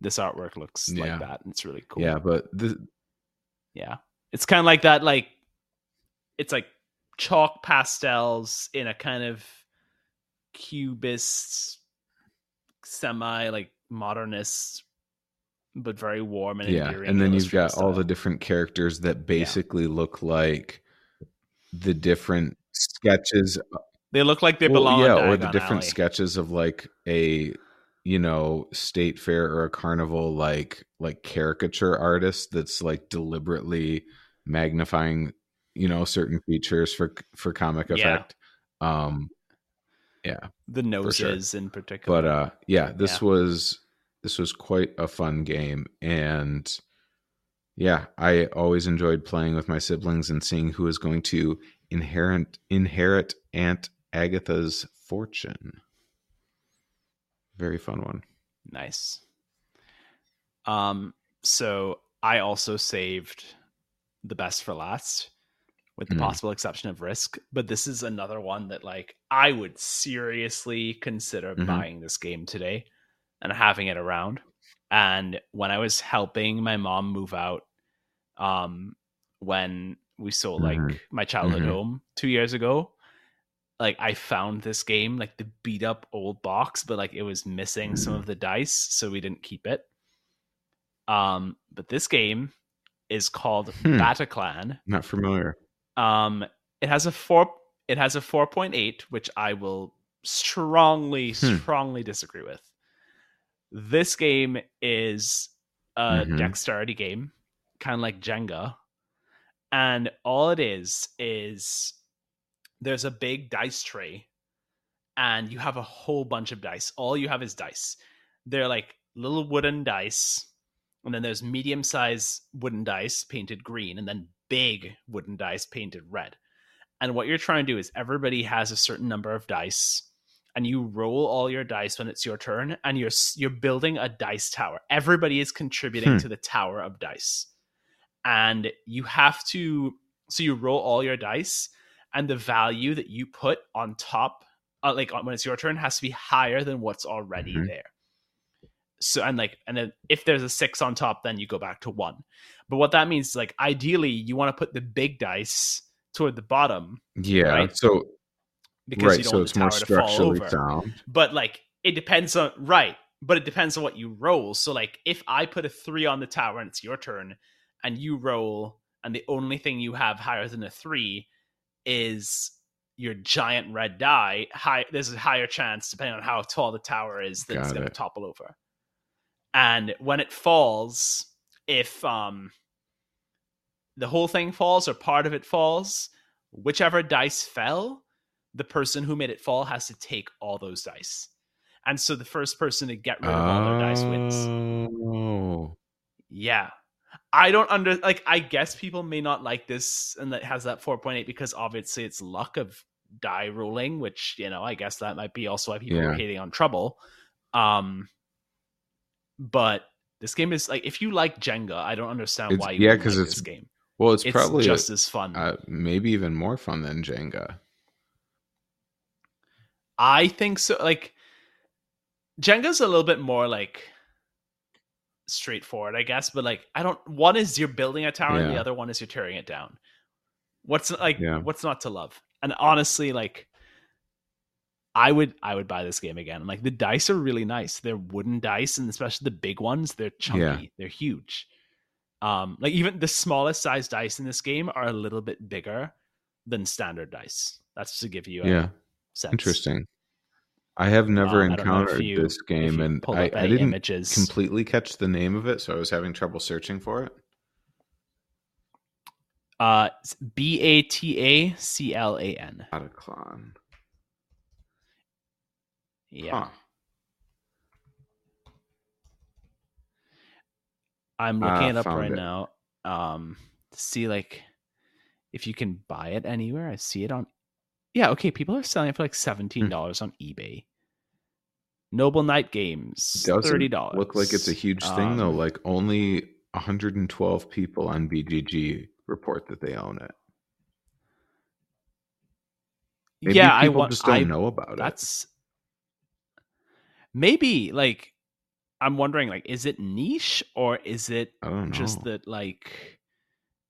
this artwork looks
Yeah.
like that and it's really cool.
Yeah, but the,
yeah. It's kind of like that like it's like chalk pastels in a kind of cubist semi like modernist but very warm and
yeah, and then you've got
illustrative
all the different characters that basically look like the different sketches.
they look like they
well,
belong
yeah, or the different
Alley.
sketches of like a you know state fair or a carnival like like caricature artist that's like deliberately magnifying you know certain features for for comic
Yeah.
effect. Um, yeah.
the
sure.
noses in particular
but uh yeah this
Yeah.
was this was quite a fun game and yeah i always enjoyed playing with my siblings and seeing who was going to inherit inherit aunt agatha's fortune very fun one
Nice. Um, so I also saved the best for last, with the
Mm.
possible exception of Risk. But this is another one that like I would seriously consider
Mhm.
buying this game today and having it around. And when I was helping my mom move out, um, when we sold like
Mhm.
my childhood
Mhm.
home two years ago, like I found this game, like the beat up old box, but like it was missing some
Mm-hmm.
of the dice, so we didn't keep it. Um, but this game is called
Hmm.
Bataclan.
not familiar
Um, it has a four. it has a 4.8, which I will strongly,
Hmm.
strongly disagree with. This game is a
Mhm.
dexterity game, kind of like Jenga. And all it is, is there's a big dice tray, and you have a whole bunch of dice. All you have is dice. They're like little wooden dice, and then there's medium sized wooden dice painted green, and then big wooden dice painted red. And what you're trying to do is everybody has a certain number of dice, and you roll all your dice when it's your turn, and you're you're building a dice tower. Everybody is contributing
Hmm.
to the tower of dice, and you have to. So you roll all your dice, and the value that you put on top, uh, like on- when it's your turn, has to be higher than what's already
Mhm.
there. So and like and then if there's a six on top, then you go back to one. But what that means is like ideally you want to put the big dice toward the bottom
Yeah.
Right?
So
because
right.
you don't
So
want
it's
the
more
tower to fall
structurally
over.
sound.
But like it depends on right, but it depends on what you roll. So like if I put a three on the tower and it's your turn, and you roll, and the only thing you have higher than a three is your giant red die. High, there's a higher chance, depending on how tall the tower is, that it's
Got
going to topple over. And when it falls, if um the whole thing falls or part of it falls, whichever dice fell, the person who made it fall has to take all those dice. And so the first person to get rid of all their dice wins.
Oh.
Yeah. I don't under like I guess people may not like this and that has that 4.8 because obviously it's luck of die rolling, which, you know, I guess that might be also why people are hating on trouble. Um but this game is like if you like Jenga, I don't understand
It's-
why you
yeah,
wouldn't
'cause
like
it's
this game.
Well, it's,
It's
probably
just as fun.
uh, maybe even more fun than Jenga.
I think so. Like Jenga's a little bit more like straightforward, I guess. But like, I don't. One is you're building a tower, and the other one is you're tearing it down. What's like?
Yeah.
What's not to love? And honestly, like, I would I would buy this game again. Like the dice are really nice. They're wooden dice, and especially the big ones. They're chunky.
Yeah.
They're huge. Um, like even the smallest size dice in this game are a little bit bigger than standard dice. That's to give you a
Yeah.
Sense.
Interesting. I have never
Um, I don't know if
encountered
you-
this game, and I, I didn't
images.
completely catch the name of it, so I was having trouble searching for it.
Uh, B A T A C L A N.
Bataclan.
Yeah,
Huh.
I'm
Ah,
looking it up right
it.
now. Um, to see like if you can buy it anywhere. I see it on. Yeah, okay. People are selling it for like seventeen dollars on eBay. Noble Knight Games,
Doesn't
thirty dollars.
look like it's a huge thing though.
Um,
Like only 112 people on BGG report that they own it. Maybe
yeah, I want.
just don't
I,
know about it.
That's maybe like I'm wondering like is it niche or is it
I don't know.
just that like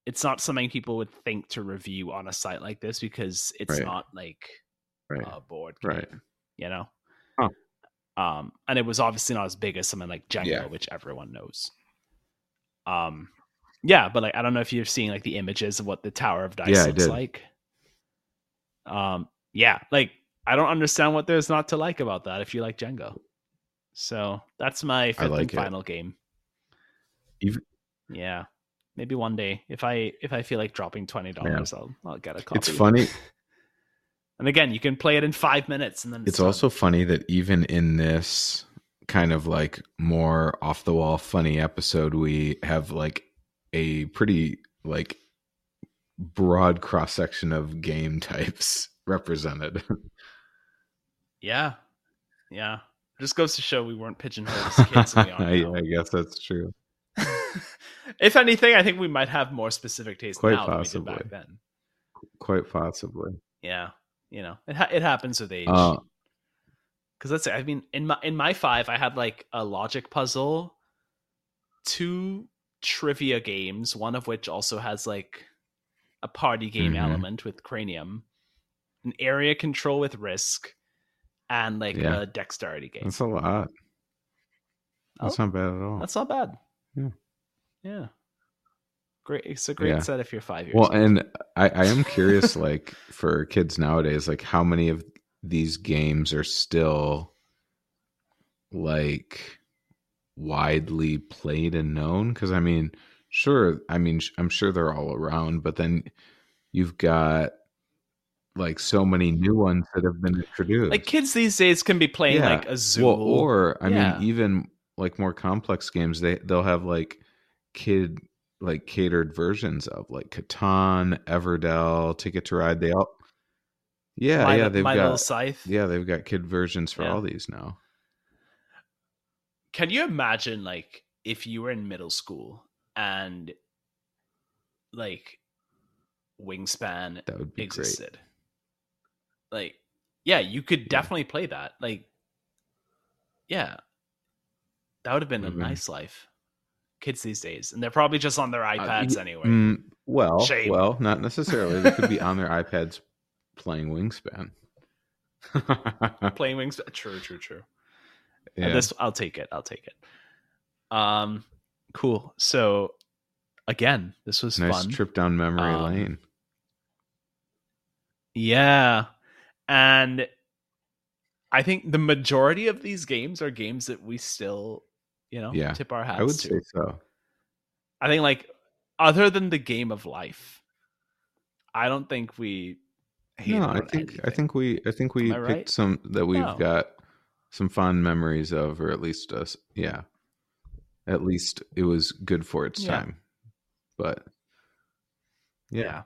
it's not something people would think to review on a site like this because it's
Right.
not like
right,
a board game,
right.
you know
Huh.
um and it was obviously not as big as something like Jenga
Yeah.
which everyone knows um yeah but like I don't know if you've seen like the images of what the Tower of Dice
Yeah,
looks
did.
like um yeah like I don't understand what there's not to like about that if you like Jenga so that's my fifth
like
and
it.
final game
Even-
yeah maybe one day if i if i feel like dropping $20 i'll i'll get a copy
It's funny.
and again you can play it in five minutes and then it's,
It's also funny that even in this kind of like more off the wall funny episode, we have like a pretty like broad cross section of game types represented.
yeah yeah just goes to show we weren't pigeonholed as kids we are
I. I guess that's true.
if anything i think we might have more specific taste
Quite
now than we did
possibly.
back then
Quite possibly.
yeah you know it, ha- it happens with age
Uh,
because let's say i mean in my in my five i had like a logic puzzle two trivia games one of which also has like a party game
Mhm.
element with cranium an area control with risk and like
Yeah.
a dexterity game
that's a lot. That's
Oh,
not bad at all.
that's not bad
Yeah.
yeah great. It's a great
Yeah.
set if you're five years.
Well,
old.
and I, I am curious, like for kids nowadays, like how many of these games are still like widely played and known? Because I mean, sure, I mean, I'm sure they're all around, but then you've got like so many new ones that have been introduced.
like kids these days can be playing
Yeah.
like Azul.
well, or I
Yeah.
mean, even like more complex games, they they'll have like kid like catered versions of like Catan, Everdell, Ticket to Ride. They all, yeah,
my,
yeah, they've
my
got
little scythe.
yeah, they've got kid versions for
Yeah.
all these now.
Can you imagine like if you were in middle school and like Wingspan
That would be
existed? Like, yeah, you could definitely play that. Like, yeah, that would have been a
Mhm.
nice life. Kids these days, and they're probably just on their iPads
y-
anyway.
Mm, well,
Shame.
well, not necessarily. They could be on their iPads playing Wingspan.
Playing Wingspan. True, true, true. Uh,
yeah.
This I'll take it. I'll take it. Um, cool. So, again, this was
nice
fun.
trip down memory
Um,
lane.
Yeah. And I think the majority of these games are games that we still, you know,
Yeah,
tip our hats
I would say so.
I think like other than the game of life, I don't think we
no, I think I think we I think we
I
picked
right?
some that we've
No.
got some fond memories of, or at least us. Yeah, at least it was good for its
Yeah.
time. But yeah,
yeah.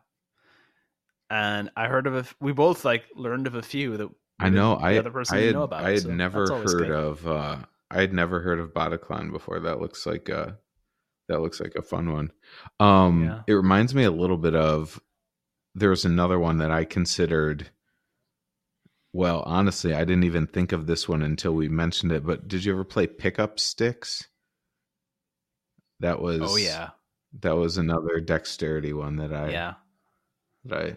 And I heard of a f- we both like learned of a few that
I know. I
the other person
I had
know about.
I had
so
never heard
good.
of uh I had never heard of Bataclan before. That looks like a that looks like a fun one. Um
Yeah.
it reminds me a little bit of there was another one that I considered well, honestly, I didn't even think of this one until we mentioned it, but did you ever play pickup sticks? That was
Oh yeah,
that was another dexterity one that I
yeah.
that I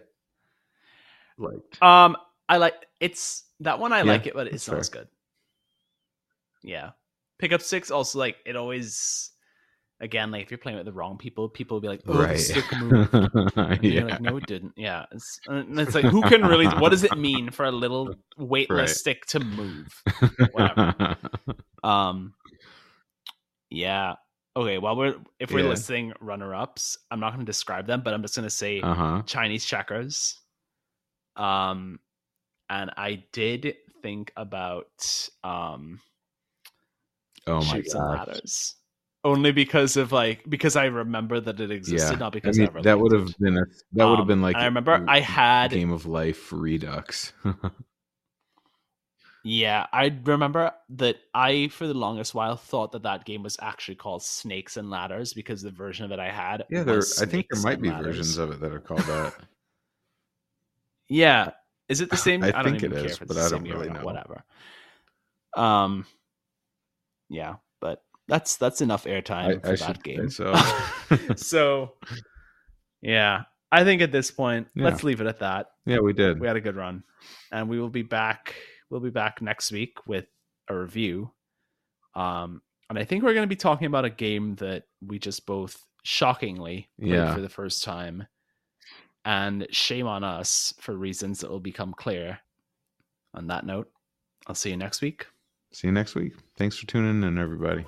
liked.
Um, I like it's that one. I
Yeah,
like it, but it sounds as good. Yeah, pickup six also like it always. Again, like if you're playing with the wrong people, people will be like, "Oh,
right.
stick moved." And
yeah.
you're like, no, it didn't. Yeah, it's, and it's like, who can really? What does it mean for a little weightless
Right.
stick to move? whatever. Um, yeah. Okay. Well, we're if we're
Yeah.
listing runner ups, I'm not going to describe them, but I'm just going to say
uh huh.
Chinese checkers. Um, and I did think about um
Oh my
Chutes and
god.
ladders. Only because of like because I remember that it existed,
Yeah.
not because I,
mean, that would have been a that would have
Um,
been like
I remember I had
game of life redux.
yeah I remember that I for the longest while thought that that game was actually called Snakes and Ladders because the version of it I had
yeah, there. I think there might be
Ladders.
versions of it that are called that.
Yeah. Is it the same?
I
I, don't
think
even
it
care
is,
it's
but
the
I
same
don't really know.
Whatever. Um, yeah, but that's that's enough airtime for
I
that game.
so.
so, yeah, I think at this point,
Yeah.
let's leave it at that.
yeah, we did.
We had a good run, and we will be back. We'll be back next week with a review. Um, and I think we're going to be talking about a game that we just both shockingly played
Yeah.
for the first time. And shame on us for reasons that will become clear. On that note, I'll see you next week.
See you next week. Thanks for tuning in, everybody.